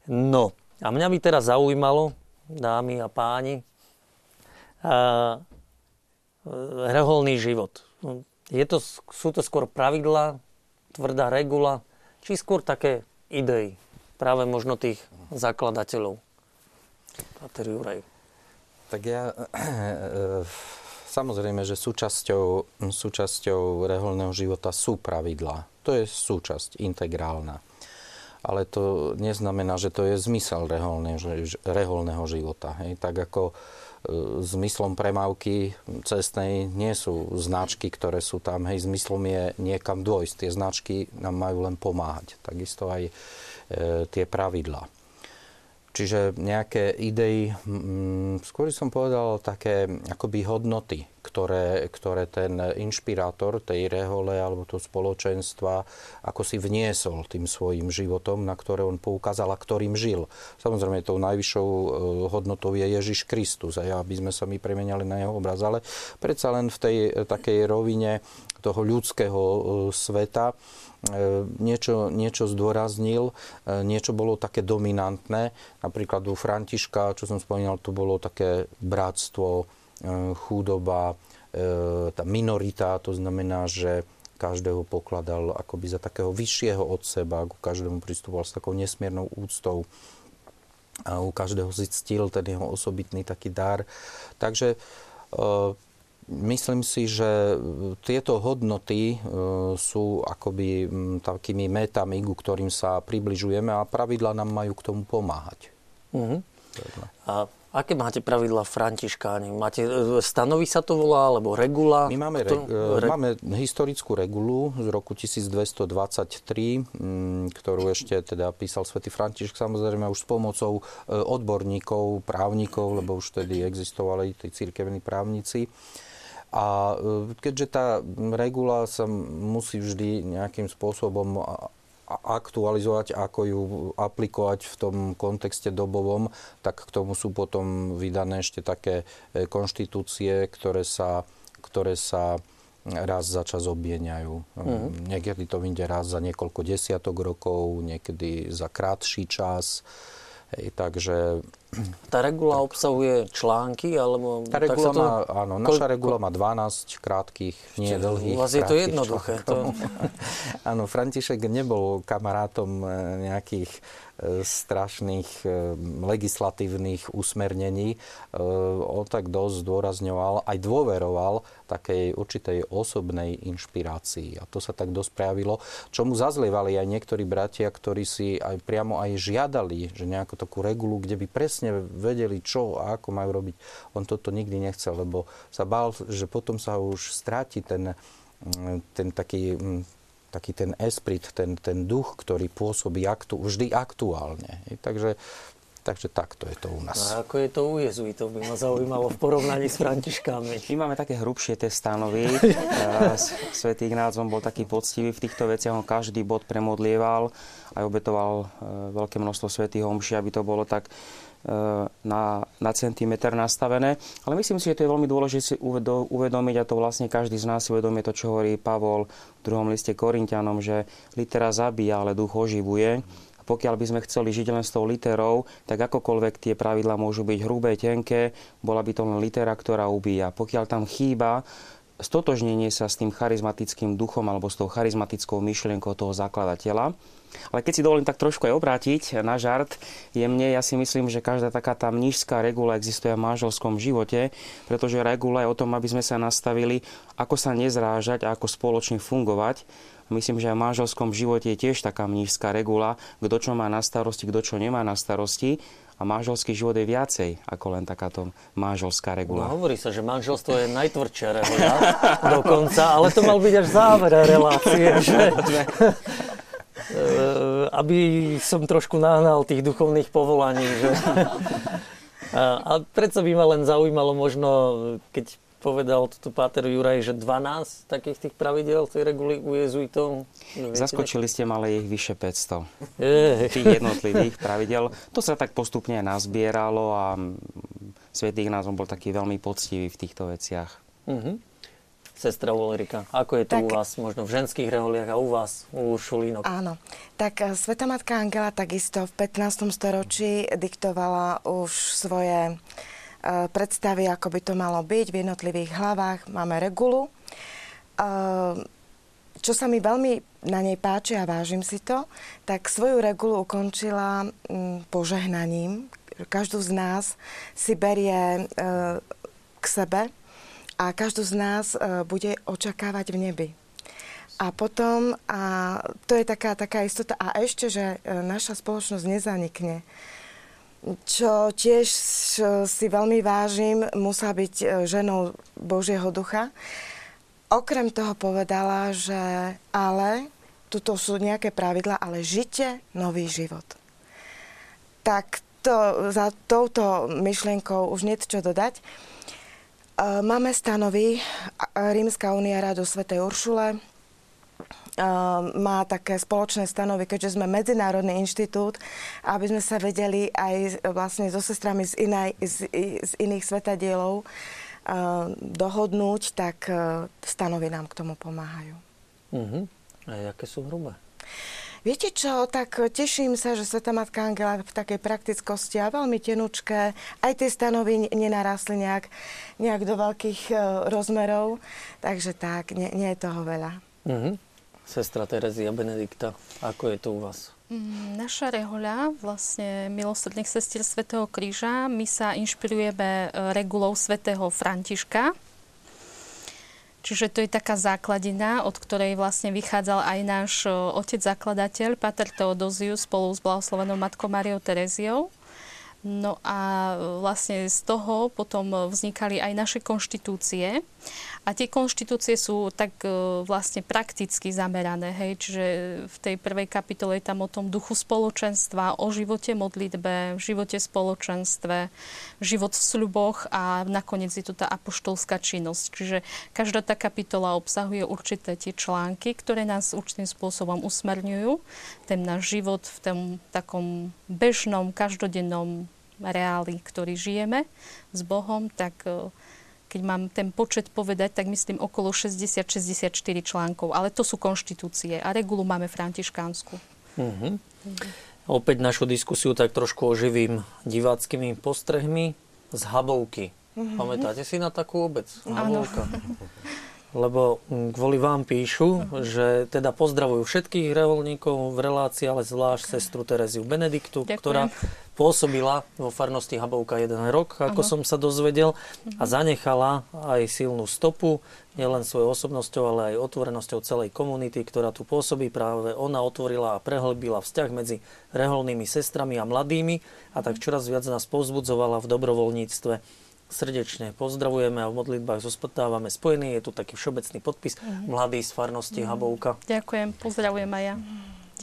No a mňa by teraz zaujímalo, dámy a páni, uh, reholný život. Je to, sú to skôr pravidlá, tvrdá regula, či skôr také idei práve možno tých zakladateľov? Pater Juraj. Tak ja... Samozrejme, že súčasťou, súčasťou reholného života sú pravidlá. To je súčasť integrálna. Ale to neznamená, že to je zmysel reholného života. Hej. Tak ako zmyslom premávky cestnej nie sú značky, ktoré sú tam. Hej, zmyslom je niekam dôjsť. Tie značky nám majú len pomáhať. Takisto aj e, tie pravidlá. Čiže nejaké idei, mm, skôr som povedal také akoby hodnoty, ktoré, ktoré ten inšpirátor tej rehole alebo toho spoločenstva ako si vniesol tým svojim životom, na ktoré on poukázal a ktorým žil. Samozrejme, tou najvyššou e, hodnotou je Ježiš Kristus, aj aby sme sa my premeniali na jeho obraz, ale predsa len v tej takej rovine toho ľudského e, sveta E, niečo, niečo zdôraznil, e, niečo bolo také dominantné. Napríklad u Františka, čo som spomínal, to bolo také bratstvo, e, chudoba, tá minorita, to znamená, že každého pokladal akoby za takého vyššieho od seba, ku každému pristupoval s takou nesmiernou úctou a u každého si ctil ten jeho osobitný taký dar. Takže Myslím si, že tieto hodnoty sú akoby takými metami, ku ktorým sa približujeme a pravidla nám majú k tomu pomáhať. Uh-huh. A aké máte pravidla Františkáni? Máte, e, stanoví sa to volá, alebo regula? My máme, re, re... máme historickú regulu z roku 1223, ktorú ešte teda písal svätý Františk, samozrejme už s pomocou e, odborníkov, právnikov, lebo už vtedy existovali tí cirkevní právnici. A e, keďže tá regula sa musí vždy nejakým spôsobom aktualizovať, ako ju aplikovať v tom kontexte dobovom, tak k tomu sú potom vydané ešte také e, konštitúcie, ktoré sa, ktoré sa raz za čas obmieniajú. Mm-hmm. Niekedy to vyjde raz za niekoľko desiatok rokov, niekedy za krátší čas. Hej, takže... Tá regula tak. obsahuje články, alebo... Tá regula to... má, áno, naša regula má 12 krátkých, nie dlhých. U vás je to jednoduché. To... áno, František nebol kamarátom e, nejakých strašných eh, legislatívnych usmernení. On tak dosť zdôrazňoval, aj dôveroval takej určitej osobnej inšpirácii. A to sa tak dosť prejavilo, čo mu zazlievali aj niektorí bratia, ktorí si aj priamo aj žiadali, že nejakú takú regulu, kde by presne vedeli, čo a ako majú robiť. On toto nikdy nechcel, lebo sa bál, že potom sa už stráti ten, mm, ten taký mm, taký ten esprit, ten, ten duch, ktorý pôsobí aktu, vždy aktuálne. Takže Takže takto je to u nás. A ako je to u jezuitov, by ma zaujímalo v porovnaní s Františkami. My máme také hrubšie tie stanovy. Svetý Ignác bol taký poctivý v týchto veciach, on každý bod premodlieval, aj obetoval e, veľké množstvo svetých homší, aby to bolo tak na, na centimetr nastavené. Ale myslím si, že to je veľmi dôležité si uvedomiť, a to vlastne každý z nás si uvedomie to, čo hovorí Pavol v druhom liste Korintianom, že litera zabíja, ale duch oživuje. A pokiaľ by sme chceli žiť len s tou literou, tak akokoľvek tie pravidla môžu byť hrubé, tenké, bola by to len litera, ktorá ubíja. Pokiaľ tam chýba stotožnenie sa s tým charizmatickým duchom alebo s tou charizmatickou myšlienkou toho zakladateľa, ale keď si dovolím tak trošku aj obrátiť na žart, jemne, ja si myslím, že každá taká tá mnížská regula existuje v manželskom živote, pretože regula je o tom, aby sme sa nastavili, ako sa nezrážať a ako spoločne fungovať. Myslím, že aj v manželskom živote je tiež taká mnížská regula, kto čo má na starosti, kto čo nemá na starosti. A manželský život je viacej ako len takáto manželská regula. No, hovorí sa, že manželstvo je najtvrdšia regula dokonca, ale to mal byť až záver relácie. Že... Eh, aby som trošku nahnal tých duchovných povolaní. Že? A, a predsa by ma len zaujímalo možno, keď povedal toto Páter Juraj, že 12 takých tých pravidel tej reguly u jezuitov. Zaskočili ste, ale ich vyše 500. Je. Tých jednotlivých pravidel. To sa tak postupne nazbieralo a Svetý Ignác bol taký veľmi poctivý v týchto veciach. Uh-huh sestra Ulrika. Ako je to tak, u vás, možno v ženských reholiach a u vás, u Šulínok? Áno. Tak eh, Sveta Matka Angela takisto v 15. storočí diktovala už svoje uh, predstavy, ako by to malo byť v jednotlivých hlavách. Máme regulu. Uh, čo sa mi veľmi na nej páči a vážim si to, tak svoju regulu ukončila um, požehnaním. Každú z nás si berie k sebe a každú z nás e, bude očakávať v nebi. A potom, a to je taká, taká istota, a ešte, že e, naša spoločnosť nezanikne. Čo tiež si veľmi vážim, musela byť e, ženou Božieho ducha. Okrem toho povedala, že ale, tuto sú nejaké pravidla, ale žite nový život. Tak to, za touto myšlienkou už nie čo dodať. Máme stanovy. Rímska únia Radu Svetej Uršule má také spoločné stanovy, keďže sme medzinárodný inštitút, aby sme sa vedeli aj vlastne so sestrami z, inej, z, z iných svetadielov dohodnúť, tak stanovy nám k tomu pomáhajú. Uh-huh. A aké sú hrubé? Viete čo, tak teším sa, že Sveta Matka Angela v takej praktickosti a veľmi tenučké, aj tie stanovy nenarastli nejak, nejak do veľkých uh, rozmerov, takže tak, nie, nie je toho veľa. Mm-hmm. Sestra Terezia Benedikta, ako je to u vás? Mm, naša rehoľa, vlastne milosrdných sestier Svetého kríža, my sa inšpirujeme e, regulou Svetého Františka, Čiže to je taká základina, od ktorej vlastne vychádzal aj náš otec zakladateľ, Pater Teodozius spolu s blahoslovenou matkou Mariou Tereziou. No a vlastne z toho potom vznikali aj naše konštitúcie. A tie konštitúcie sú tak e, vlastne prakticky zamerané, hej, čiže v tej prvej kapitole je tam o tom duchu spoločenstva, o živote modlitbe, v živote spoločenstve, život v sľuboch a nakoniec je to tá apoštolská činnosť. Čiže každá tá kapitola obsahuje určité tie články, ktoré nás určitým spôsobom usmerňujú ten náš život v tom takom bežnom, každodennom reáli, ktorý žijeme s Bohom, tak e, keď mám ten počet povedať, tak myslím okolo 60-64 článkov. Ale to sú konštitúcie a regulu máme františkánsku. Uh-huh. Opäť našu diskusiu tak trošku oživím diváckými postrehmi z Habovky. Uh-huh. Pamätáte si na takú obec? Habovka. lebo mm, kvôli vám píšu, že teda pozdravujú všetkých reholníkov v relácii, ale zvlášť sestru Tereziu Benediktu, Ďakujem. ktorá pôsobila vo farnosti Habovka jeden rok, ako uh-huh. som sa dozvedel, uh-huh. a zanechala aj silnú stopu, nielen svojou osobnosťou, ale aj otvorenosťou celej komunity, ktorá tu pôsobí. Práve ona otvorila a prehlbila vzťah medzi reholnými sestrami a mladými a tak čoraz viac nás povzbudzovala v dobrovoľníctve srdečne pozdravujeme a v modlitbách zospotávame spojený. Je tu taký všeobecný podpis mm. mladý z farnosti mm. Habovka. Ďakujem, pozdravujem aj ja.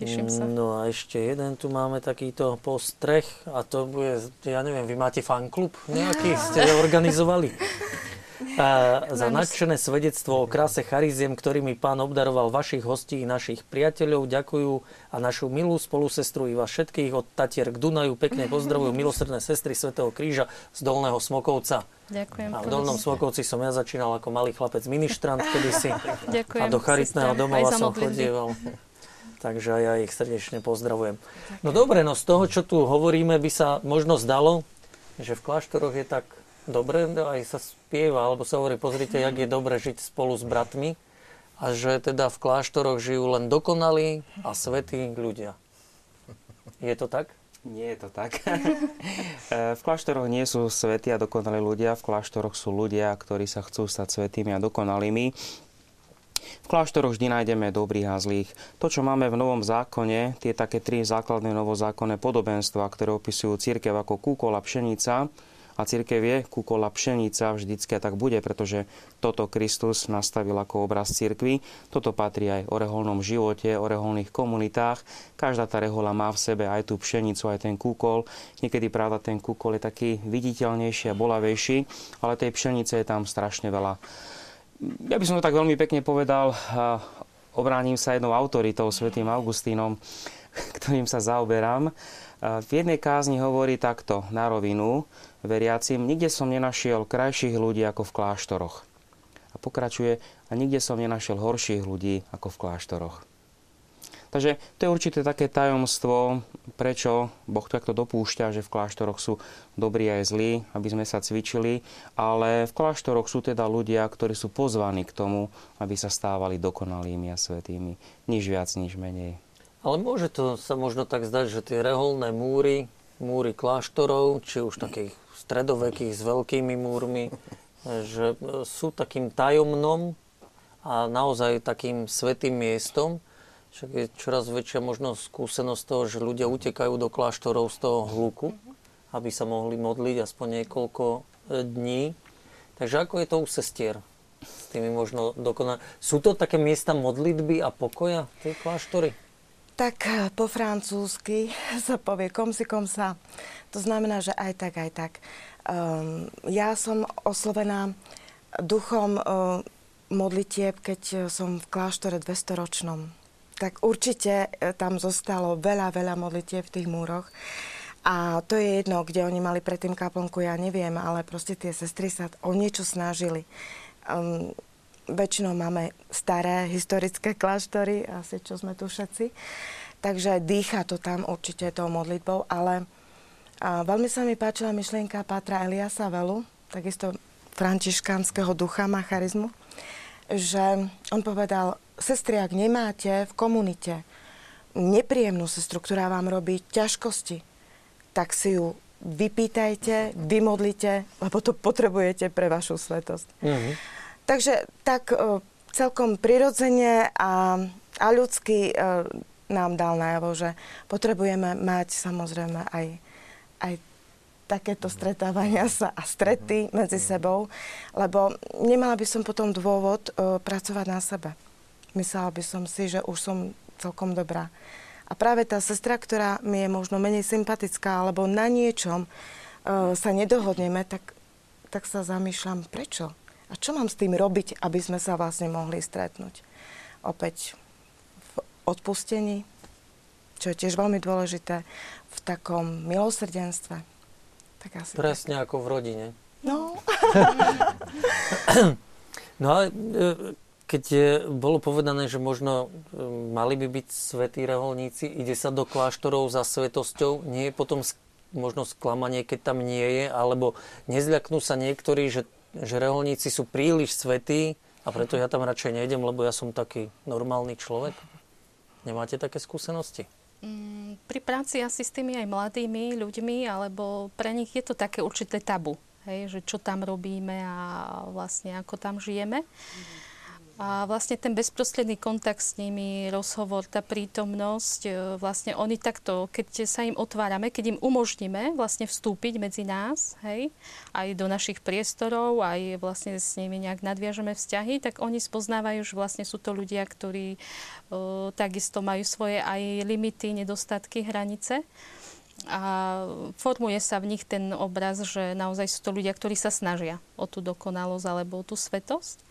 Teším sa. No a ešte jeden tu máme takýto postreh a to bude, ja neviem, vy máte fanklub nejaký, ste organizovali? za nadšené svedectvo o kráse chariziem, ktorými pán obdaroval vašich hostí i našich priateľov. Ďakujú a našu milú spolusestru i vás všetkých od Tatier k Dunaju. Pekne pozdravujú milosrdné sestry Svetého kríža z Dolného Smokovca. Ďakujem. A v Dolnom Smokovci som ja začínal ako malý chlapec ministrant kedysi. Ďakujem. A do charitného domova som chodieval. Takže ja ich srdečne pozdravujem. No dobre, no z toho, čo tu hovoríme, by sa možno zdalo, že v kláštoroch je tak dobre, aj sa spieva, alebo sa hovorí, pozrite, jak je dobre žiť spolu s bratmi a že teda v kláštoroch žijú len dokonalí a svetí ľudia. Je to tak? Nie je to tak. v kláštoroch nie sú svetí a dokonalí ľudia, v kláštoroch sú ľudia, ktorí sa chcú stať svetými a dokonalými. V kláštoroch vždy nájdeme dobrých a zlých. To, čo máme v Novom zákone, tie také tri základné novozákonné podobenstva, ktoré opisujú církev ako a pšenica, a církev je kúkola pšenica vždycky tak bude, pretože toto Kristus nastavil ako obraz církvy. Toto patrí aj o reholnom živote, o reholných komunitách. Každá tá rehola má v sebe aj tú pšenicu, aj ten kúkol. Niekedy, pravda, ten kúkol je taký viditeľnejší a bolavejší, ale tej pšenice je tam strašne veľa. Ja by som to tak veľmi pekne povedal, obránim sa jednou autoritou, svätým Augustínom, ktorým sa zaoberám. V jednej kázni hovorí takto na rovinu veriacim, nikde som nenašiel krajších ľudí ako v kláštoroch. A pokračuje, a nikde som nenašiel horších ľudí ako v kláštoroch. Takže to je určite také tajomstvo, prečo Boh takto dopúšťa, že v kláštoroch sú dobrí aj zlí, aby sme sa cvičili, ale v kláštoroch sú teda ľudia, ktorí sú pozvaní k tomu, aby sa stávali dokonalými a svetými. Nič viac, nič menej. Ale môže to sa možno tak zdať, že tie reholné múry, múry kláštorov, či už takých stredovekých s veľkými múrmi, že sú takým tajomnom a naozaj takým svetým miestom, však je čoraz väčšia možnosť skúsenosť toho, že ľudia utekajú do kláštorov z toho hluku, aby sa mohli modliť aspoň niekoľko e, dní. Takže ako je to u sestier? S tými možno dokonať. Sú to také miesta modlitby a pokoja, tie kláštory? Tak e, po francúzsky sa povie kom si kom sa. To znamená, že aj tak, aj tak. Um, ja som oslovená duchom uh, modlitieb, keď som v kláštore 200-ročnom tak určite tam zostalo veľa, veľa modlitieb v tých múroch. A to je jedno, kde oni mali predtým kaplnku, ja neviem, ale proste tie sestry sa o niečo snažili. Um, väčšinou máme staré historické kláštory, asi čo sme tu všetci. Takže dýcha to tam určite tou modlitbou, ale a veľmi sa mi páčila myšlienka Pátra Eliasa Velu, takisto františkánskeho ducha, má charizmu, že on povedal, sestry, ak nemáte v komunite nepríjemnú sestru, ktorá vám robí ťažkosti, tak si ju vypýtajte, vymodlite, lebo to potrebujete pre vašu svetosť. Mm-hmm. Takže tak e, celkom prirodzene a, a ľudsky e, nám dal najavo, že potrebujeme mať samozrejme aj, aj takéto stretávania sa a strety medzi sebou, lebo nemala by som potom dôvod uh, pracovať na sebe. Myslela by som si, že už som celkom dobrá. A práve tá sestra, ktorá mi je možno menej sympatická, alebo na niečom uh, sa nedohodneme, tak, tak sa zamýšľam, prečo? A čo mám s tým robiť, aby sme sa vlastne mohli stretnúť? Opäť v odpustení, čo je tiež veľmi dôležité, v takom milosrdenstve. Tak asi Presne tak. ako v rodine. No. no ale e, keď je, bolo povedané, že možno e, mali by byť svetí reholníci, ide sa do kláštorov za svetosťou, nie je potom možno sklamanie, keď tam nie je, alebo nezľaknú sa niektorí, že, že reholníci sú príliš svetí a preto ja tam radšej nejdem, lebo ja som taký normálny človek. Nemáte také skúsenosti? Mm, pri práci asi s tými aj mladými ľuďmi, alebo pre nich je to také určité tabu, hej, že čo tam robíme a vlastne ako tam žijeme. Mm-hmm. A vlastne ten bezprostredný kontakt s nimi, rozhovor, tá prítomnosť, e, vlastne oni takto, keď sa im otvárame, keď im umožníme vlastne vstúpiť medzi nás, hej, aj do našich priestorov, aj vlastne s nimi nejak nadviažeme vzťahy, tak oni spoznávajú, že vlastne sú to ľudia, ktorí e, takisto majú svoje aj limity, nedostatky, hranice. a formuje sa v nich ten obraz, že naozaj sú to ľudia, ktorí sa snažia o tú dokonalosť alebo o tú svetosť.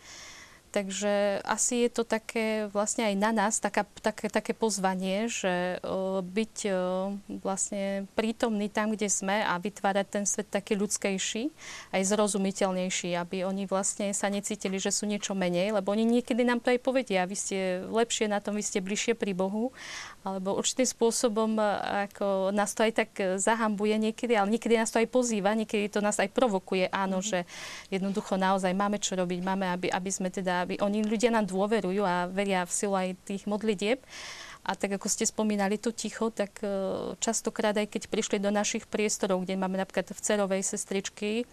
Takže asi je to také vlastne aj na nás taká, také, také pozvanie, že o, byť o, vlastne prítomný tam, kde sme a vytvárať ten svet taký ľudskejší, aj zrozumiteľnejší, aby oni vlastne sa necítili, že sú niečo menej, lebo oni niekedy nám to aj povedia, vy ste lepšie na tom, vy ste bližšie pri Bohu, alebo určitým spôsobom ako nás to aj tak zahambuje niekedy, ale niekedy nás to aj pozýva, niekedy to nás aj provokuje, áno, mm-hmm. že jednoducho naozaj máme čo robiť, máme, aby, aby sme teda aby oni ľudia nám dôverujú a veria v silu aj tých modlitieb. A tak ako ste spomínali tu ticho, tak e, častokrát aj keď prišli do našich priestorov, kde máme napríklad v cerovej sestričky,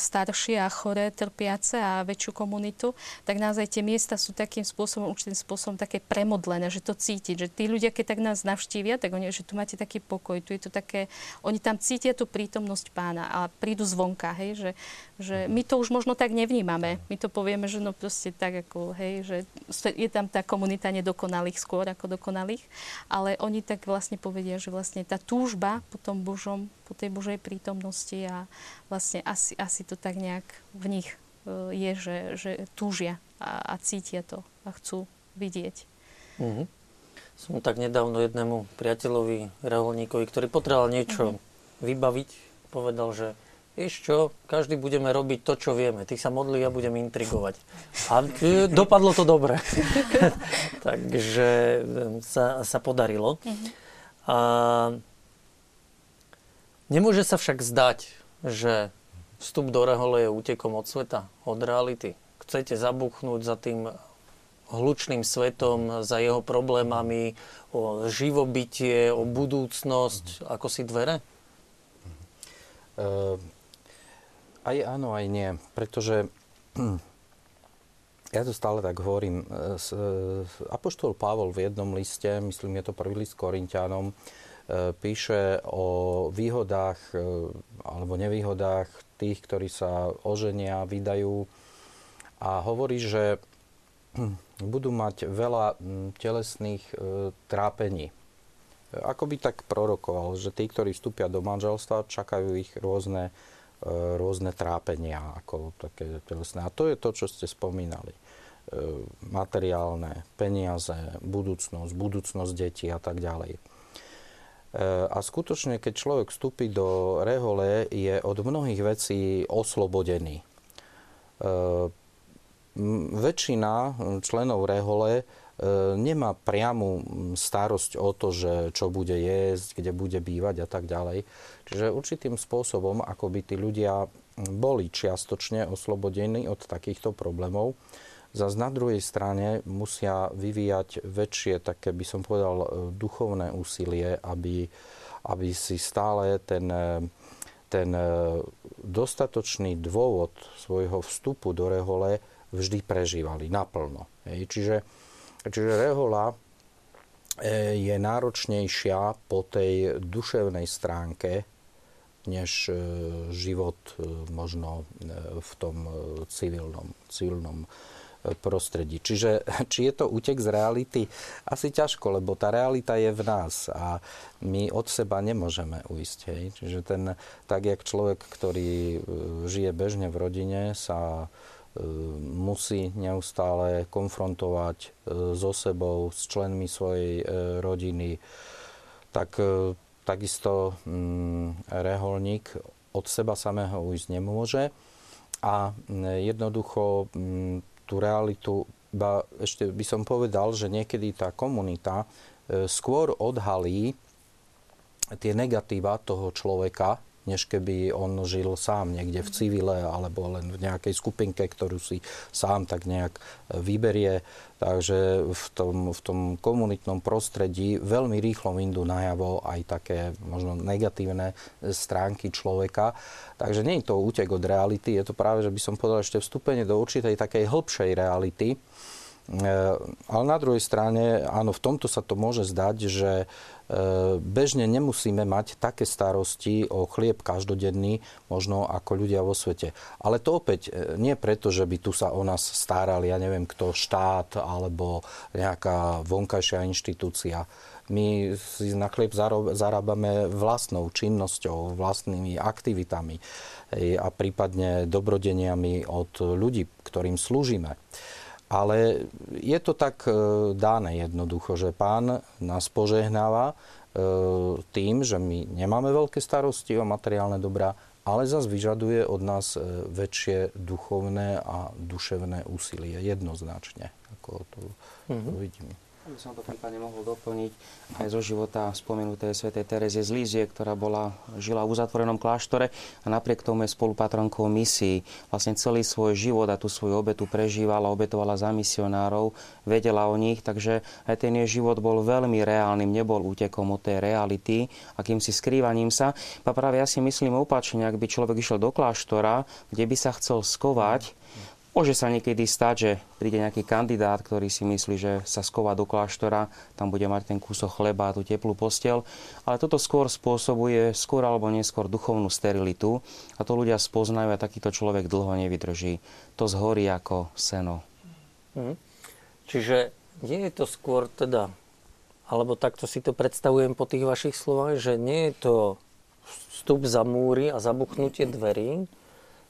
staršie a choré, trpiace a väčšiu komunitu, tak naozaj tie miesta sú takým spôsobom, určitým spôsobom také premodlené, že to cítiť, že tí ľudia, keď tak nás navštívia, tak oni, že tu máte taký pokoj, tu je to také, oni tam cítia tú prítomnosť pána a prídu zvonka, hej, že, že my to už možno tak nevnímame. My to povieme, že no proste tak ako, hej, že je tam tá komunita nedokonalých skôr ako dokonalých, ale oni tak vlastne povedia, že vlastne tá túžba po tom Božom, po tej Božej prítomnosti a vlastne asi, asi to tak nejak v nich e, je, že, že túžia a, a cítia to a chcú vidieť. Mm-hmm. Som tak nedávno jednému priateľovi, reholníkovi, ktorý potreboval niečo mm-hmm. vybaviť, povedal, že vieš čo, každý budeme robiť to, čo vieme. Ty sa modli, ja budem intrigovať. A e, dopadlo to dobre. Takže e, sa, sa podarilo. Mm-hmm. A nemôže sa však zdať, že vstup do rehole je útekom od sveta, od reality. Chcete zabuchnúť za tým hlučným svetom, za jeho problémami, o živobytie, o budúcnosť, ako si dvere? Uh, aj áno, aj nie. Pretože ja to stále tak hovorím. Apoštol Pavol v jednom liste, myslím, je to prvý list Korintianom, píše o výhodách e, alebo nevýhodách tých, ktorí sa oženia, vydajú a hovorí, že budú mať veľa telesných e, trápení. Ako by tak prorokoval, že tí, ktorí vstúpia do manželstva, čakajú ich rôzne, rôzne trápenia, ako také telesné. A to je to, čo ste spomínali. Materiálne, peniaze, budúcnosť, budúcnosť detí a tak ďalej. A skutočne, keď človek vstúpi do rehole, je od mnohých vecí oslobodený. E, väčšina členov rehole e, nemá priamu starosť o to, že čo bude jesť, kde bude bývať a tak ďalej. Čiže určitým spôsobom, ako by tí ľudia boli čiastočne oslobodení od takýchto problémov, Zas na druhej strane musia vyvíjať väčšie, také by som povedal, e, duchovné úsilie, aby, aby si stále ten, e, ten e, dostatočný dôvod svojho vstupu do rehole vždy prežívali naplno. Hej. Čiže, čiže rehola je náročnejšia po tej duševnej stránke, než život možno v tom civilnom, civilnom prostredí. Čiže či je to útek z reality? Asi ťažko, lebo tá realita je v nás a my od seba nemôžeme uísť. Hej? Čiže ten, tak jak človek, ktorý e, žije bežne v rodine, sa e, musí neustále konfrontovať e, so sebou, s členmi svojej rodiny, tak takisto mm, reholník od seba samého ujsť nemôže a jednoducho mm, tú realitu, ba ešte by som povedal, že niekedy tá komunita e, skôr odhalí tie negatíva toho človeka, než keby on žil sám niekde v civile alebo len v nejakej skupinke, ktorú si sám tak nejak vyberie. Takže v tom, v tom komunitnom prostredí veľmi rýchlo vyndú najavo aj také možno negatívne stránky človeka. Takže nie je to útek od reality, je to práve, že by som povedal ešte vstúpenie do určitej takej hĺbšej reality, ale na druhej strane, áno, v tomto sa to môže zdať, že e, bežne nemusíme mať také starosti o chlieb každodenný, možno ako ľudia vo svete. Ale to opäť e, nie preto, že by tu sa o nás starali, ja neviem kto, štát alebo nejaká vonkajšia inštitúcia. My si na chlieb zarábame vlastnou činnosťou, vlastnými aktivitami a prípadne dobrodeniami od ľudí, ktorým slúžime. Ale je to tak e, dáne jednoducho, že pán nás požehnáva e, tým, že my nemáme veľké starosti o materiálne dobrá, ale zase vyžaduje od nás e, väčšie duchovné a duševné úsilie jednoznačne. Ako to, mm-hmm. to vidím. Aby som to prípadne mohol doplniť aj zo života spomenutej svätej Terezie z Lízie, ktorá bola, žila v uzatvorenom kláštore a napriek tomu je spolupatronkou misií. Vlastne celý svoj život a tú svoju obetu prežívala, obetovala za misionárov, vedela o nich, takže aj ten jej život bol veľmi reálnym, nebol útekom od tej reality, akým si skrývaním sa. A práve ja si myslím opačne, ak by človek išiel do kláštora, kde by sa chcel skovať, Môže sa niekedy stať, že príde nejaký kandidát, ktorý si myslí, že sa sková do kláštora, tam bude mať ten kúsok chleba a tú teplú postel, ale toto skôr spôsobuje skôr alebo neskôr duchovnú sterilitu a to ľudia spoznajú a takýto človek dlho nevydrží. To zhorí ako seno. Mhm. Čiže nie je to skôr teda, alebo takto si to predstavujem po tých vašich slovách, že nie je to vstup za múry a zabuchnutie dverí,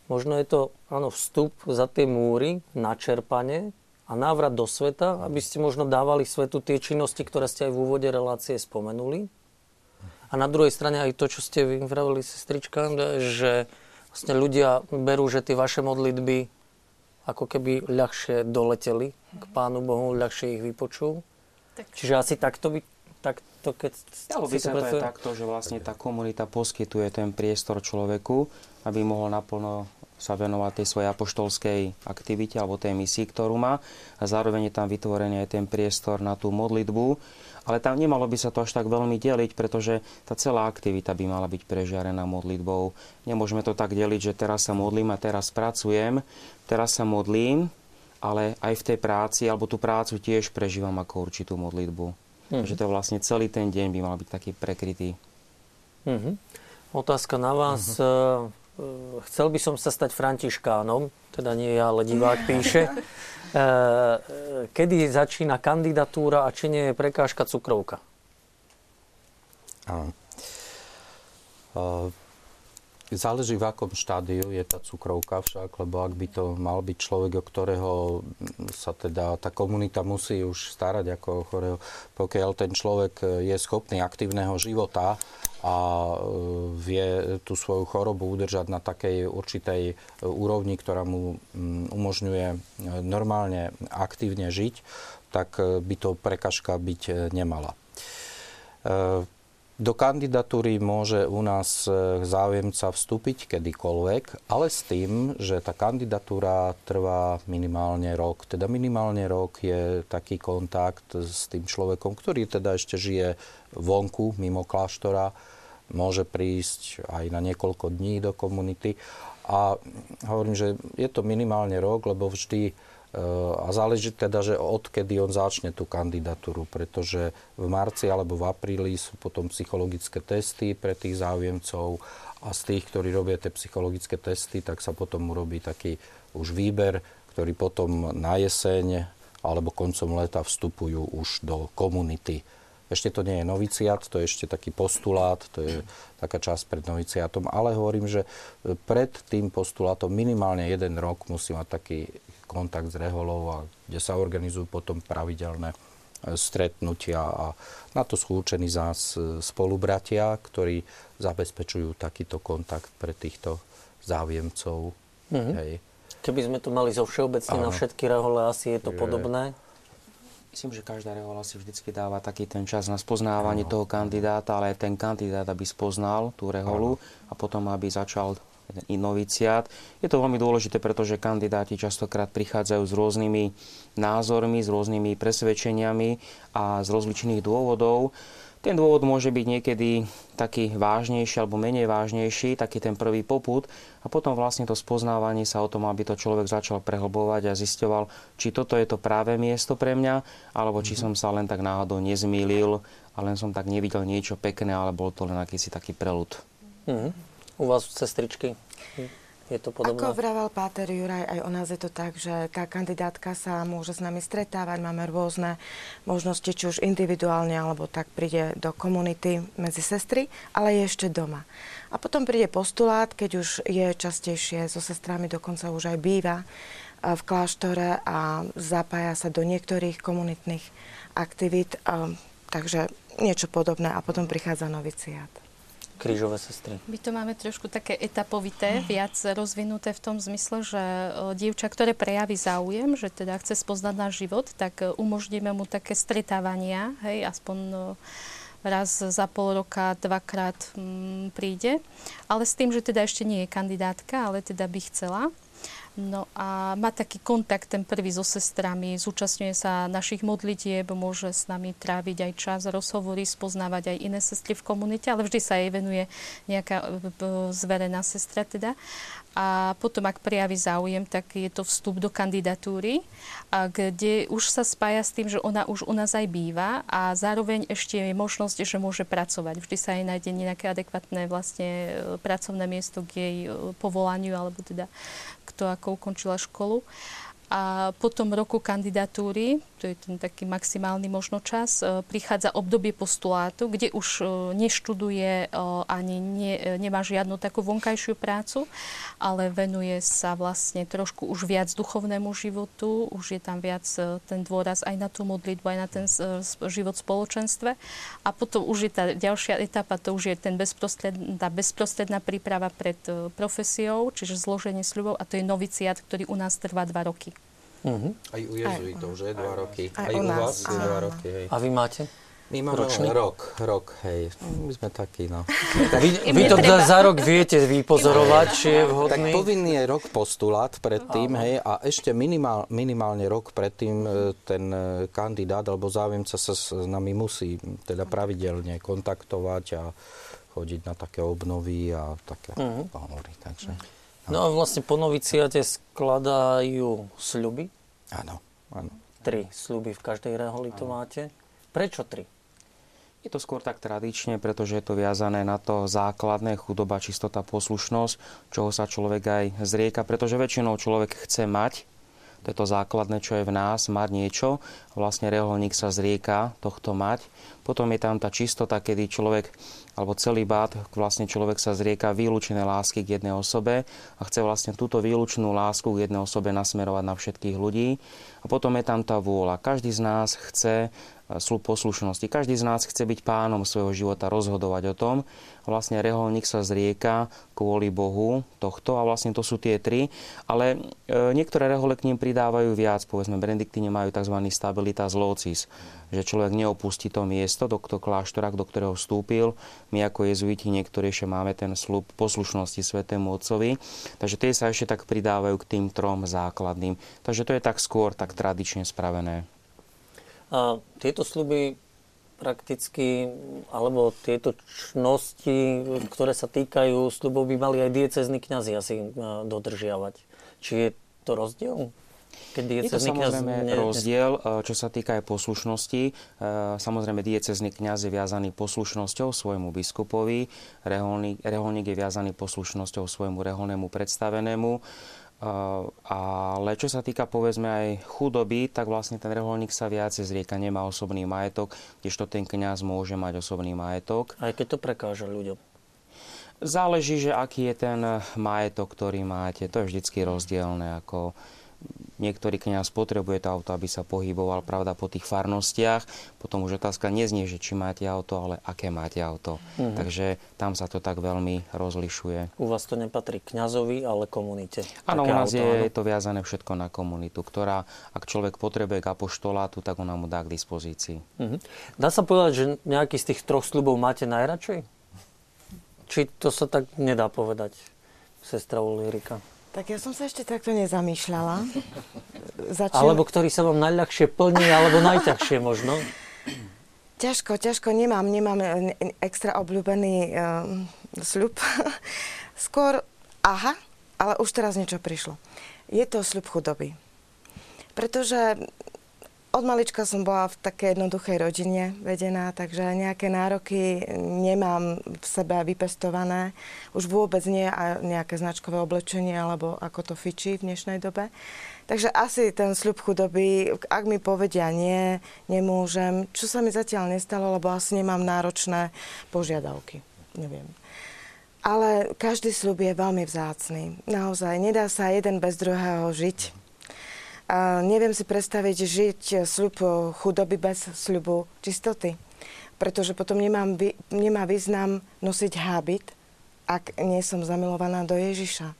Možno je to áno, vstup za tie múry, načerpanie a návrat do sveta, aby ste možno dávali svetu tie činnosti, ktoré ste aj v úvode relácie spomenuli. A na druhej strane aj to, čo ste vy vravili, sestrička, že vlastne ľudia berú, že tie vaše modlitby ako keby ľahšie doleteli k Pánu Bohu, ľahšie ich vypočul. Tak. Čiže asi takto by takto, keď Dalo by sa to aj takto, že vlastne tá komunita poskytuje ten priestor človeku, aby mohol naplno sa venovať tej svojej apoštolskej aktivite alebo tej misii, ktorú má a zároveň je tam vytvorený aj ten priestor na tú modlitbu. Ale tam nemalo by sa to až tak veľmi deliť, pretože tá celá aktivita by mala byť prežiarená modlitbou. Nemôžeme to tak deliť, že teraz sa modlím a teraz pracujem, teraz sa modlím, ale aj v tej práci, alebo tú prácu tiež prežívam ako určitú modlitbu. Mm-hmm. Takže to vlastne celý ten deň by mal byť taký prekrytý. Mm-hmm. Otázka na vás. Mm-hmm chcel by som sa stať františkánom, teda nie ja, ale divák píše. Kedy začína kandidatúra a či nie je prekážka cukrovka? Áno. Záleží, v akom štádiu je tá cukrovka však, lebo ak by to mal byť človek, o ktorého sa teda tá komunita musí už starať ako o chorého, pokiaľ ten človek je schopný aktívneho života a e, vie tú svoju chorobu udržať na takej určitej e, úrovni, ktorá mu umožňuje e, normálne aktívne žiť, tak by to prekažka byť nemala. Do kandidatúry môže u nás e, záujemca vstúpiť kedykoľvek, ale s tým, že tá kandidatúra trvá minimálne rok. Teda minimálne rok je taký kontakt s tým človekom, ktorý teda ešte žije vonku, mimo kláštora, môže prísť aj na niekoľko dní do komunity. A hovorím, že je to minimálne rok, lebo vždy a záleží teda, že odkedy on začne tú kandidatúru, pretože v marci alebo v apríli sú potom psychologické testy pre tých záujemcov a z tých, ktorí robia tie psychologické testy, tak sa potom urobí taký už výber, ktorý potom na jeseň alebo koncom leta vstupujú už do komunity. Ešte to nie je noviciat, to je ešte taký postulát, to je taká časť pred noviciatom, ale hovorím, že pred tým postulátom minimálne jeden rok musí mať taký kontakt s reholou a kde sa organizujú potom pravidelné e, stretnutia a na to sú určení zás spolubratia, ktorí zabezpečujú takýto kontakt pre týchto záujemcov. Mm-hmm. Hej. Keby sme to mali zo všeobecne na všetky rehole, asi je to je... podobné. Myslím, že každá rehola si vždycky dáva taký ten čas na spoznávanie ano. toho kandidáta, ale aj ten kandidát, aby spoznal tú reholu ano. a potom, aby začal noviciát. Je to veľmi dôležité, pretože kandidáti častokrát prichádzajú s rôznymi názormi, s rôznymi presvedčeniami a z rozličných dôvodov. Ten dôvod môže byť niekedy taký vážnejší alebo menej vážnejší, taký ten prvý poput a potom vlastne to spoznávanie sa o tom, aby to človek začal prehlbovať a zisťoval, či toto je to práve miesto pre mňa, alebo či som sa len tak náhodou nezmýlil a len som tak nevidel niečo pekné, ale bol to len akýsi taký prelud. Mm-hmm. U vás, sestričky? Je to podobné? Ako vravel Páter Juraj, aj u nás je to tak, že tá kandidátka sa môže s nami stretávať, máme rôzne možnosti, či už individuálne, alebo tak príde do komunity medzi sestry, ale je ešte doma. A potom príde postulát, keď už je častejšie so sestrami, dokonca už aj býva v kláštore a zapája sa do niektorých komunitných aktivít, takže niečo podobné a potom prichádza noviciát krížové sestry? My to máme trošku také etapovité, viac rozvinuté v tom zmysle, že dievča, ktoré prejaví záujem, že teda chce spoznať náš život, tak e, umožníme mu také stretávania, hej, aspoň e, raz za pol roka, dvakrát mm, príde. Ale s tým, že teda ešte nie je kandidátka, ale teda by chcela. No a má taký kontakt ten prvý so sestrami, zúčastňuje sa našich modlitieb, môže s nami tráviť aj čas, rozhovory, spoznávať aj iné sestry v komunite, ale vždy sa jej venuje nejaká e, zverená sestra teda a potom, ak prejaví záujem, tak je to vstup do kandidatúry, kde už sa spája s tým, že ona už u nás aj býva a zároveň ešte je možnosť, že môže pracovať. Vždy sa aj nájde nejaké adekvatné vlastne e, pracovné miesto k jej e, povolaniu, alebo teda kto ako ukončila školu. A po tom roku kandidatúry, to je ten taký maximálny možno čas, e, prichádza obdobie postulátu, kde už e, neštuduje e, ani ne, nemá žiadnu takú vonkajšiu prácu, ale venuje sa vlastne trošku už viac duchovnému životu, už je tam viac ten dôraz aj na tú modlitbu, aj na ten život v spoločenstve. A potom už je tá ďalšia etapa, to už je ten bezprostredná, tá bezprostredná príprava pred profesiou, čiže zloženie sľubov a to je noviciát, ktorý u nás trvá dva roky. Uh-huh. Aj u jezuitov, že? Dva roky. Aj, aj u, u vás je dva roky, hej. A vy máte? My máme Ročný? rok, rok, hej. My sme takí, no. vy, vy to treba... za rok viete vypozorovať, či je vhodný? Tak povinný je rok postulát predtým, hej, a ešte minimál, minimálne rok predtým e, ten e, kandidát alebo záujemca sa s nami musí teda pravidelne kontaktovať a chodiť na také obnovy a také uh-huh. pohovory, takže... No a vlastne po noviciate skladajú sľuby? Áno, áno. Tri sľuby v každej reholi to máte. Prečo tri? Je to skôr tak tradične, pretože je to viazané na to základné chudoba, čistota, poslušnosť, čoho sa človek aj zrieka, pretože väčšinou človek chce mať, to je to základné, čo je v nás, mať niečo. Vlastne reholník sa zrieka tohto mať. Potom je tam tá čistota, kedy človek alebo celý bát, vlastne človek sa zrieka výlučené lásky k jednej osobe a chce vlastne túto výlučnú lásku k jednej osobe nasmerovať na všetkých ľudí. A potom je tam tá vôľa. Každý z nás chce poslušnosti. Každý z nás chce byť pánom svojho života, rozhodovať o tom. Vlastne reholník sa zrieka kvôli Bohu tohto a vlastne to sú tie tri. Ale e, niektoré rehole k ním pridávajú viac. Povedzme, benediktíne majú tzv. stabilitas locis, že človek neopustí to miesto, do toho kláštora, do ktorého vstúpil. My ako jezuiti niektorí ešte máme ten slúb poslušnosti Svetému Otcovi. Takže tie sa ešte tak pridávajú k tým trom základným. Takže to je tak skôr tak tradične spravené. A tieto sluby prakticky, alebo tieto čnosti, ktoré sa týkajú slubov, by mali aj diecezní kňazi asi e, dodržiavať. Či je to rozdiel? Keď je to samozrejme ne... rozdiel, e, čo sa týka aj poslušnosti. E, samozrejme, diecezný kňaz je viazaný poslušnosťou svojmu biskupovi, reholník, reholník je viazaný poslušnosťou svojmu reholnému predstavenému. Ale čo sa týka povedzme aj chudoby, tak vlastne ten reholník sa viac zrieka, nemá osobný majetok, kdežto ten kňaz môže mať osobný majetok. Aj keď to prekáža ľuďom. Záleží, že aký je ten majetok, ktorý máte. To je vždycky rozdielne. Ako niektorý kňaz potrebuje to auto, aby sa pohyboval, pravda, po tých farnostiach. Potom už otázka neznie, že či máte auto, ale aké máte auto. Mm-hmm. Takže tam sa to tak veľmi rozlišuje. U vás to nepatrí kňazovi, ale komunite. Áno, u nás auto, je áno? to viazané všetko na komunitu, ktorá, ak človek potrebuje k apoštolátu, tak ona mu dá k dispozícii. Mm-hmm. Dá sa povedať, že nejaký z tých troch slubov máte najradšej? Či to sa tak nedá povedať, sestra Ulrika? Tak ja som sa ešte takto nezamýšľala. Začal... Alebo ktorý sa vám najľahšie plní, alebo najťažšie možno? ťažko, ťažko nemám, nemám e, extra obľúbený um, sľub. Skôr, aha, ale už teraz niečo prišlo. Je to sľub chudoby. Pretože od malička som bola v takej jednoduchej rodine vedená, takže nejaké nároky nemám v sebe vypestované. Už vôbec nie a nejaké značkové oblečenie, alebo ako to fičí v dnešnej dobe. Takže asi ten sľub chudoby, ak mi povedia nie, nemôžem, čo sa mi zatiaľ nestalo, lebo asi nemám náročné požiadavky. Neviem. Ale každý sľub je veľmi vzácný. Naozaj, nedá sa jeden bez druhého žiť a neviem si predstaviť žiť sľub chudoby bez sľubu čistoty. Pretože potom nemám, nemá význam nosiť hábit, ak nie som zamilovaná do Ježiša.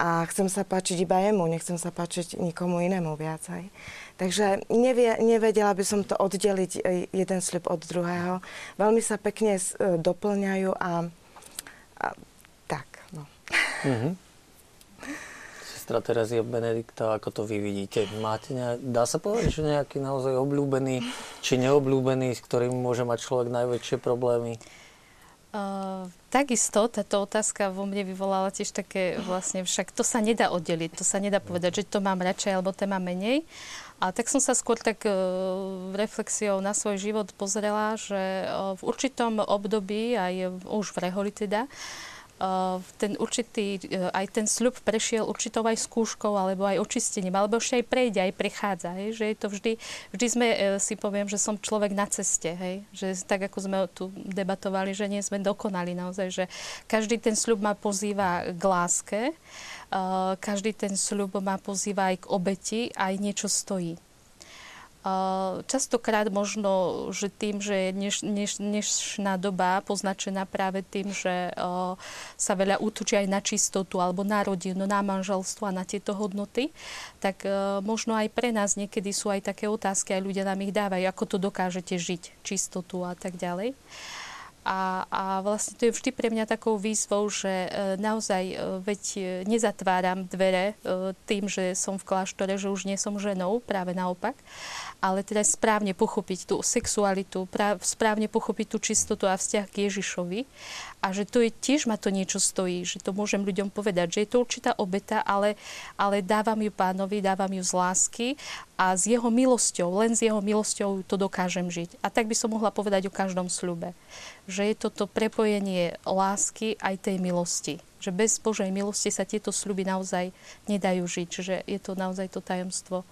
A chcem sa páčiť iba jemu, nechcem sa páčiť nikomu inému viacej. Takže nevie, nevedela by som to oddeliť e, jeden sľub od druhého. Veľmi sa pekne e, doplňajú a, a tak. No. Mm-hmm sestra Terezia Benedikta, ako to vy vidíte? Máte nejak, dá sa povedať, že nejaký naozaj obľúbený či neobľúbený, s ktorým môže mať človek najväčšie problémy? Uh, takisto táto otázka vo mne vyvolala tiež také vlastne, však to sa nedá oddeliť, to sa nedá povedať, že to mám radšej alebo to mám menej. A tak som sa skôr tak uh, reflexiou na svoj život pozrela, že uh, v určitom období, aj už v reholi teda, uh, ten určitý, e, aj ten sľub prešiel určitou aj skúškou, alebo aj očistením, alebo ešte aj prejde, aj prechádza. Hej? Že je to vždy, vždy sme, e, si poviem, že som človek na ceste. Hej? Že tak, ako sme tu debatovali, že nie sme dokonali naozaj, že každý ten sľub ma pozýva k láske, každý ten sľub ma pozýva aj k obeti, aj niečo stojí. Častokrát možno, že tým, že je dneš, dneš, dnešná doba poznačená práve tým, že sa veľa útočí aj na čistotu alebo na rodinu, na manželstvo a na tieto hodnoty, tak možno aj pre nás niekedy sú aj také otázky, aj ľudia nám ich dávajú, ako to dokážete žiť, čistotu a tak ďalej. A, a vlastne to je vždy pre mňa takou výzvou, že e, naozaj e, veď e, nezatváram dvere tým, že som v kláštore, že už nie som ženou, práve naopak, ale teda správne pochopiť tú sexualitu, správne pochopiť tú čistotu a vzťah k Ježišovi a že to je tiež ma to niečo stojí, že to môžem ľuďom povedať, že je to určitá obeta, ale, ale dávam ju pánovi, dávam ju z lásky a s jeho milosťou, len s jeho milosťou to dokážem žiť. A tak by som mohla povedať o každom sľube, že je toto prepojenie lásky aj tej milosti že bez Božej milosti sa tieto sľuby naozaj nedajú žiť. Čiže je to naozaj to tajomstvo.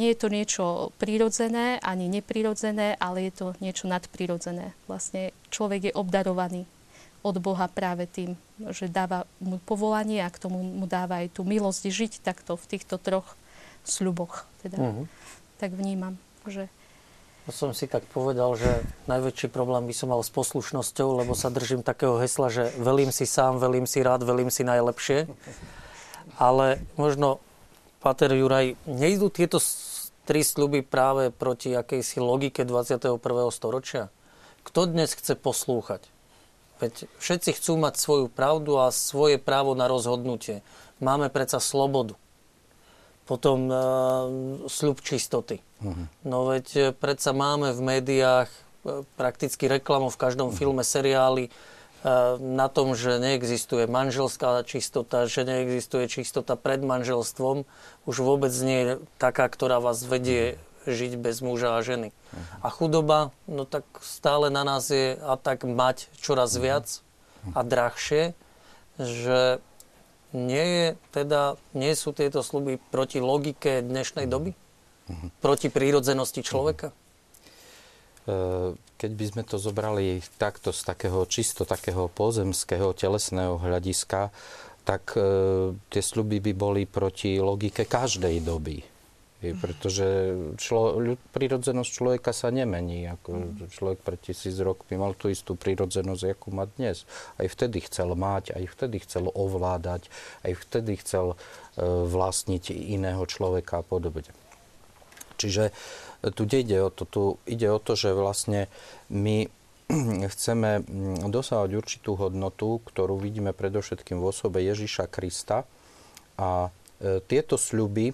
Nie je to niečo prírodzené ani neprirodzené, ale je to niečo nadprirodzené. Vlastne človek je obdarovaný od Boha práve tým, že dáva mu povolanie a k tomu mu dáva aj tú milosť žiť takto v týchto troch sľuboch. Teda. Uh-huh. Tak vnímam, že to som si tak povedal, že najväčší problém by som mal s poslušnosťou, lebo sa držím takého hesla, že velím si sám, velím si rád, velím si najlepšie. Ale možno, Pater Juraj, nejdú tieto tri sluby práve proti akejsi logike 21. storočia? Kto dnes chce poslúchať? Veď všetci chcú mať svoju pravdu a svoje právo na rozhodnutie. Máme predsa slobodu. Potom uh, sľub čistoty Uh-huh. No veď e, predsa máme v médiách e, prakticky reklamu v každom uh-huh. filme, seriáli na tom, že neexistuje manželská čistota, že neexistuje čistota pred manželstvom, už vôbec nie je taká, ktorá vás vedie žiť bez muža a ženy. A chudoba, no tak stále na nás je a tak mať čoraz viac a drahšie, že nie, je, teda, nie sú tieto sluby proti logike dnešnej doby? proti prírodzenosti človeka? E, keď by sme to zobrali takto z takého čisto takého pozemského telesného hľadiska, tak e, tie sľuby by boli proti logike každej doby. Pretože člo, prírodzenosť človeka sa nemení. Ako človek pred tisíc rok by mal tú istú prírodzenosť, ako má dnes. Aj vtedy chcel mať, aj vtedy chcel ovládať, aj vtedy chcel e, vlastniť iného človeka a podobne. Čiže tu ide o to, tu ide o to, že vlastne my chceme mm, dosávať určitú hodnotu, ktorú vidíme predovšetkým v osobe Ježíša Krista. A e, tieto sľuby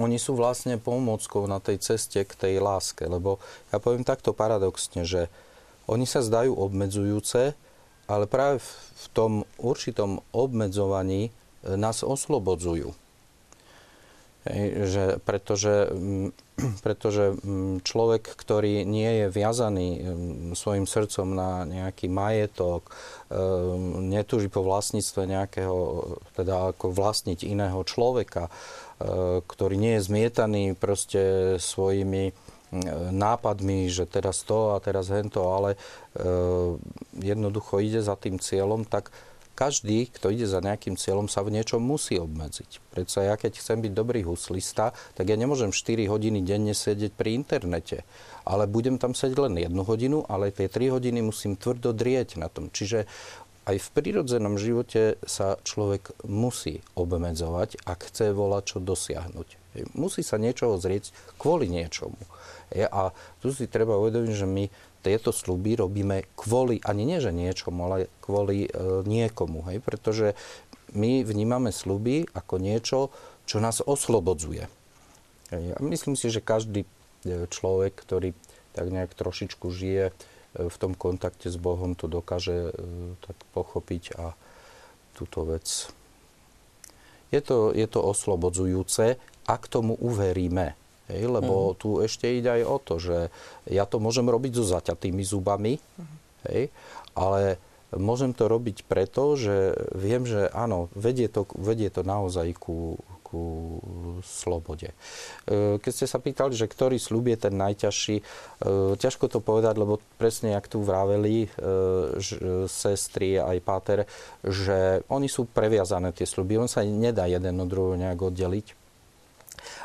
oni sú vlastne pomôckou na tej ceste k tej láske, lebo ja poviem takto paradoxne, že oni sa zdajú obmedzujúce, ale práve v tom určitom obmedzovaní e, nás oslobodzujú. Že pretože, mm, pretože mm, človek, ktorý nie je viazaný mm, svojim srdcom na nejaký majetok, netúži po vlastníctve nejakého, teda ako vlastniť iného človeka, ktorý nie je zmietaný proste svojimi nápadmi, že teraz to a teraz hento, ale jednoducho ide za tým cieľom, tak každý, kto ide za nejakým cieľom, sa v niečom musí obmedziť. Predsa ja, keď chcem byť dobrý huslista, tak ja nemôžem 4 hodiny denne sedieť pri internete. Ale budem tam sedieť len jednu hodinu, ale tie 3 hodiny musím tvrdo drieť na tom. Čiže aj v prírodzenom živote sa človek musí obmedzovať, ak chce volať čo dosiahnuť. Musí sa niečoho zrieť kvôli niečomu. A tu si treba uvedomiť, že my tieto sluby robíme kvôli, ani nie že niečomu, ale kvôli e, niekomu. Hej? Pretože my vnímame sluby ako niečo, čo nás oslobodzuje. Hej? A myslím si, že každý e, človek, ktorý tak nejak trošičku žije e, v tom kontakte s Bohom, to dokáže e, tak pochopiť a túto vec. Je to, je to oslobodzujúce, ak tomu uveríme. Hej, lebo mm. tu ešte ide aj o to, že ja to môžem robiť so zaťatými zubami, mm. hej, ale môžem to robiť preto, že viem, že áno, vedie to, vedie to naozaj ku, ku slobode. E, keď ste sa pýtali, že ktorý slúb je ten najťažší, e, ťažko to povedať, lebo presne jak tu vraveli e, sestry aj páter, že oni sú previazané tie sluby, on sa nedá jeden od druhého nejak oddeliť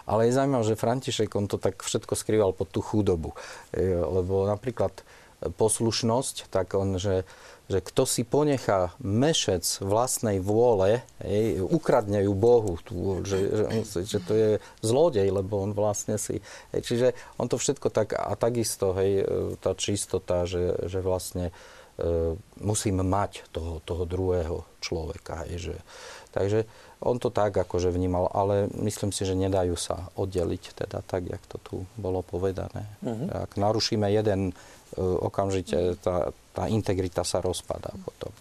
ale je zaujímavé, že František on to tak všetko skrýval pod tú chudobu. E, lebo napríklad poslušnosť, tak on, že, že kto si ponechá mešec vlastnej vôle, hej, ukradne ju Bohu, tú, že, že, že to je zlodej, lebo on vlastne si... Hej, čiže on to všetko tak, a takisto, hej, tá čistota, že, že vlastne e, musím mať toho, toho druhého človeka, hej, že, takže on to tak akože vnímal, ale myslím si, že nedajú sa oddeliť, teda tak, jak to tu bolo povedané. Uh-huh. Ak narušíme jeden, e, okamžite tá, tá integrita sa rozpadá potom.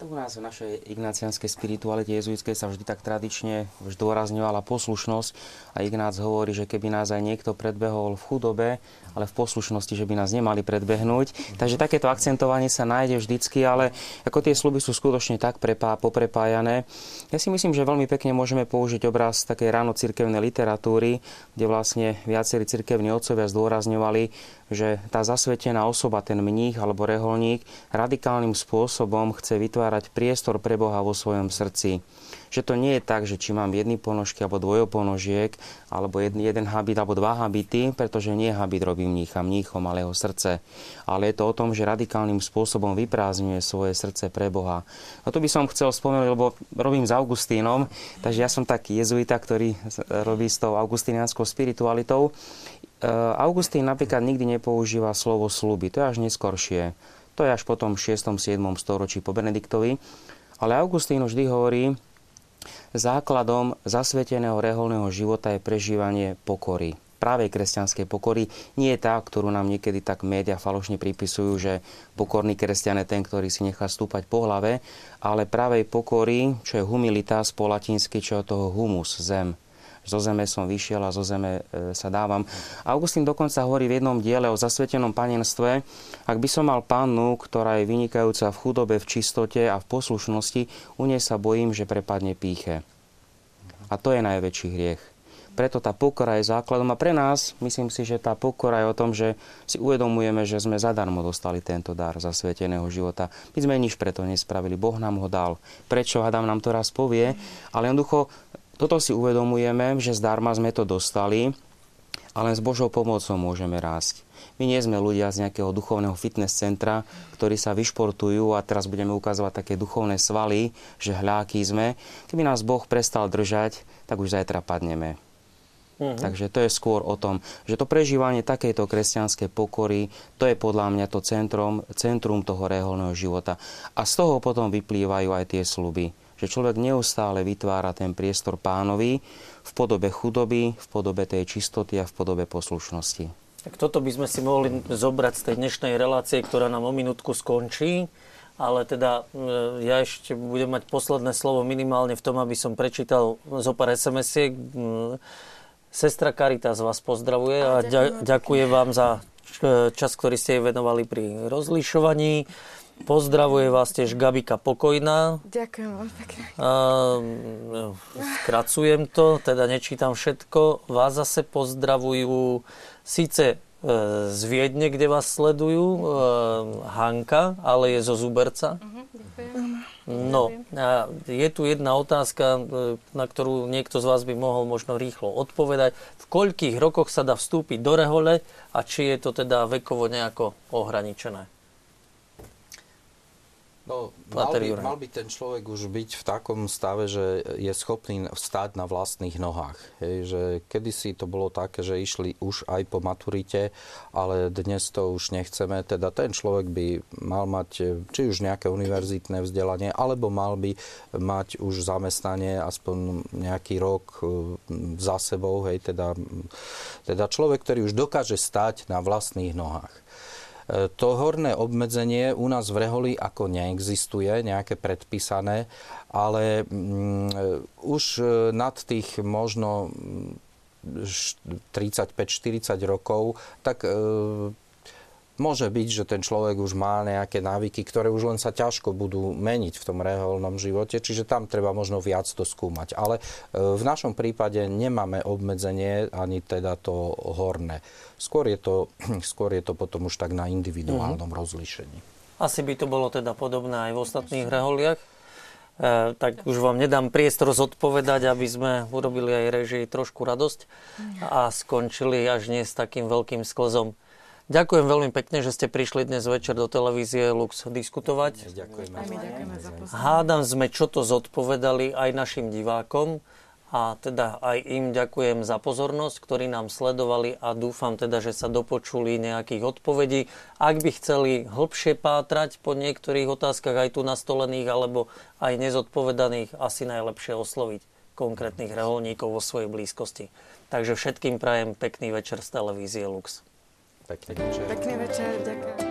U nás v našej ignácianskej spiritualite jezuitskej sa vždy tak tradične zdôrazňovala poslušnosť a Ignác hovorí, že keby nás aj niekto predbehol v chudobe, ale v poslušnosti, že by nás nemali predbehnúť. Takže takéto akcentovanie sa nájde vždycky, ale ako tie sluby sú skutočne tak prepá, poprepájané. Ja si myslím, že veľmi pekne môžeme použiť obraz takej ráno cirkevnej literatúry, kde vlastne viacerí cirkevní otcovia zdôrazňovali, že tá zasvetená osoba, ten mních alebo reholník, radikálnym spôsobom chce vytvárať priestor pre Boha vo svojom srdci že to nie je tak, že či mám jedny ponožky alebo dvojoponožiek, alebo jeden, jeden habit alebo dva habity, pretože nie habit robí mnícha mníchom, ale jeho srdce. Ale je to o tom, že radikálnym spôsobom vyprázdňuje svoje srdce pre Boha. A tu by som chcel spomenúť, lebo robím s Augustínom, takže ja som taký jezuita, ktorý robí s tou augustínianskou spiritualitou. E, Augustín napríklad nikdy nepoužíva slovo sluby, to je až neskoršie. To je až potom v 6. 7. storočí po Benediktovi. Ale Augustín vždy hovorí, Základom zasveteného reholného života je prežívanie pokory. Práve kresťanskej pokory nie je tá, ktorú nám niekedy tak média falošne pripisujú, že pokorný kresťan je ten, ktorý si nechá stúpať po hlave, ale práve pokory, čo je humilitas po latinsky, čo je toho humus, zem, zo zeme som vyšiel a zo zeme e, sa dávam. Augustín dokonca hovorí v jednom diele o zasvetenom panenstve, ak by som mal pannu, ktorá je vynikajúca v chudobe, v čistote a v poslušnosti, u nej sa bojím, že prepadne píche. A to je najväčší hriech. Preto tá pokora je základom a pre nás, myslím si, že tá pokora je o tom, že si uvedomujeme, že sme zadarmo dostali tento dar zasveteného života. My sme nič preto nespravili, Boh nám ho dal. Prečo? Adam nám to raz povie, ale jednoducho toto si uvedomujeme, že zdarma sme to dostali a len s Božou pomocou môžeme rásť. My nie sme ľudia z nejakého duchovného fitness centra, ktorí sa vyšportujú a teraz budeme ukazovať také duchovné svaly, že hľáky sme. Keby nás Boh prestal držať, tak už zajtra padneme. Uh-huh. Takže to je skôr o tom, že to prežívanie takejto kresťanskej pokory, to je podľa mňa to centrum, centrum toho reholného života. A z toho potom vyplývajú aj tie sluby že človek neustále vytvára ten priestor pánovi v podobe chudoby, v podobe tej čistoty a v podobe poslušnosti. Tak toto by sme si mohli zobrať z tej dnešnej relácie, ktorá nám o minútku skončí. Ale teda e, ja ešte budem mať posledné slovo minimálne v tom, aby som prečítal zo pár SMS-iek. Sestra Caritas vás pozdravuje a, a ďakuje vám za čas, ktorý ste jej venovali pri rozlišovaní. Pozdravuje vás tiež Gabika Pokojná. Ďakujem vám pekne. skracujem to, teda nečítam všetko. Vás zase pozdravujú síce e, z Viedne, kde vás sledujú, e, Hanka, ale je zo Zuberca. Uh-huh, No, a je tu jedna otázka, e, na ktorú niekto z vás by mohol možno rýchlo odpovedať. V koľkých rokoch sa dá vstúpiť do rehole a či je to teda vekovo nejako ohraničené? No, mal, by, mal by ten človek už byť v takom stave, že je schopný vstať na vlastných nohách. Hej, že kedysi to bolo také, že išli už aj po maturite, ale dnes to už nechceme. Teda ten človek by mal mať či už nejaké univerzitné vzdelanie, alebo mal by mať už zamestnanie aspoň nejaký rok e, za sebou. Hej, teda, teda človek, ktorý už dokáže stať na vlastných nohách. To horné obmedzenie u nás v Reholi ako neexistuje, nejaké predpísané, ale mm, už e, nad tých možno 35-40 mm, rokov, tak e, Môže byť, že ten človek už má nejaké návyky, ktoré už len sa ťažko budú meniť v tom reholnom živote, čiže tam treba možno viac to skúmať. Ale e, v našom prípade nemáme obmedzenie ani teda to horné. Skôr je to, skôr je to potom už tak na individuálnom uh-huh. rozlíšení. Asi by to bolo teda podobné aj v ostatných reholiach. E, tak už vám nedám priestor zodpovedať, aby sme urobili aj režii trošku radosť a skončili až nie s takým veľkým sklzom. Ďakujem veľmi pekne, že ste prišli dnes večer do televízie Lux diskutovať. Ďakujeme. Hádam sme, čo to zodpovedali aj našim divákom a teda aj im ďakujem za pozornosť, ktorí nám sledovali a dúfam teda, že sa dopočuli nejakých odpovedí. Ak by chceli hlbšie pátrať po niektorých otázkach aj tu nastolených alebo aj nezodpovedaných, asi najlepšie osloviť konkrétnych reholníkov vo svojej blízkosti. Takže všetkým prajem pekný večer z televízie Lux. Pekný večer. Pekný večer, ďakujem.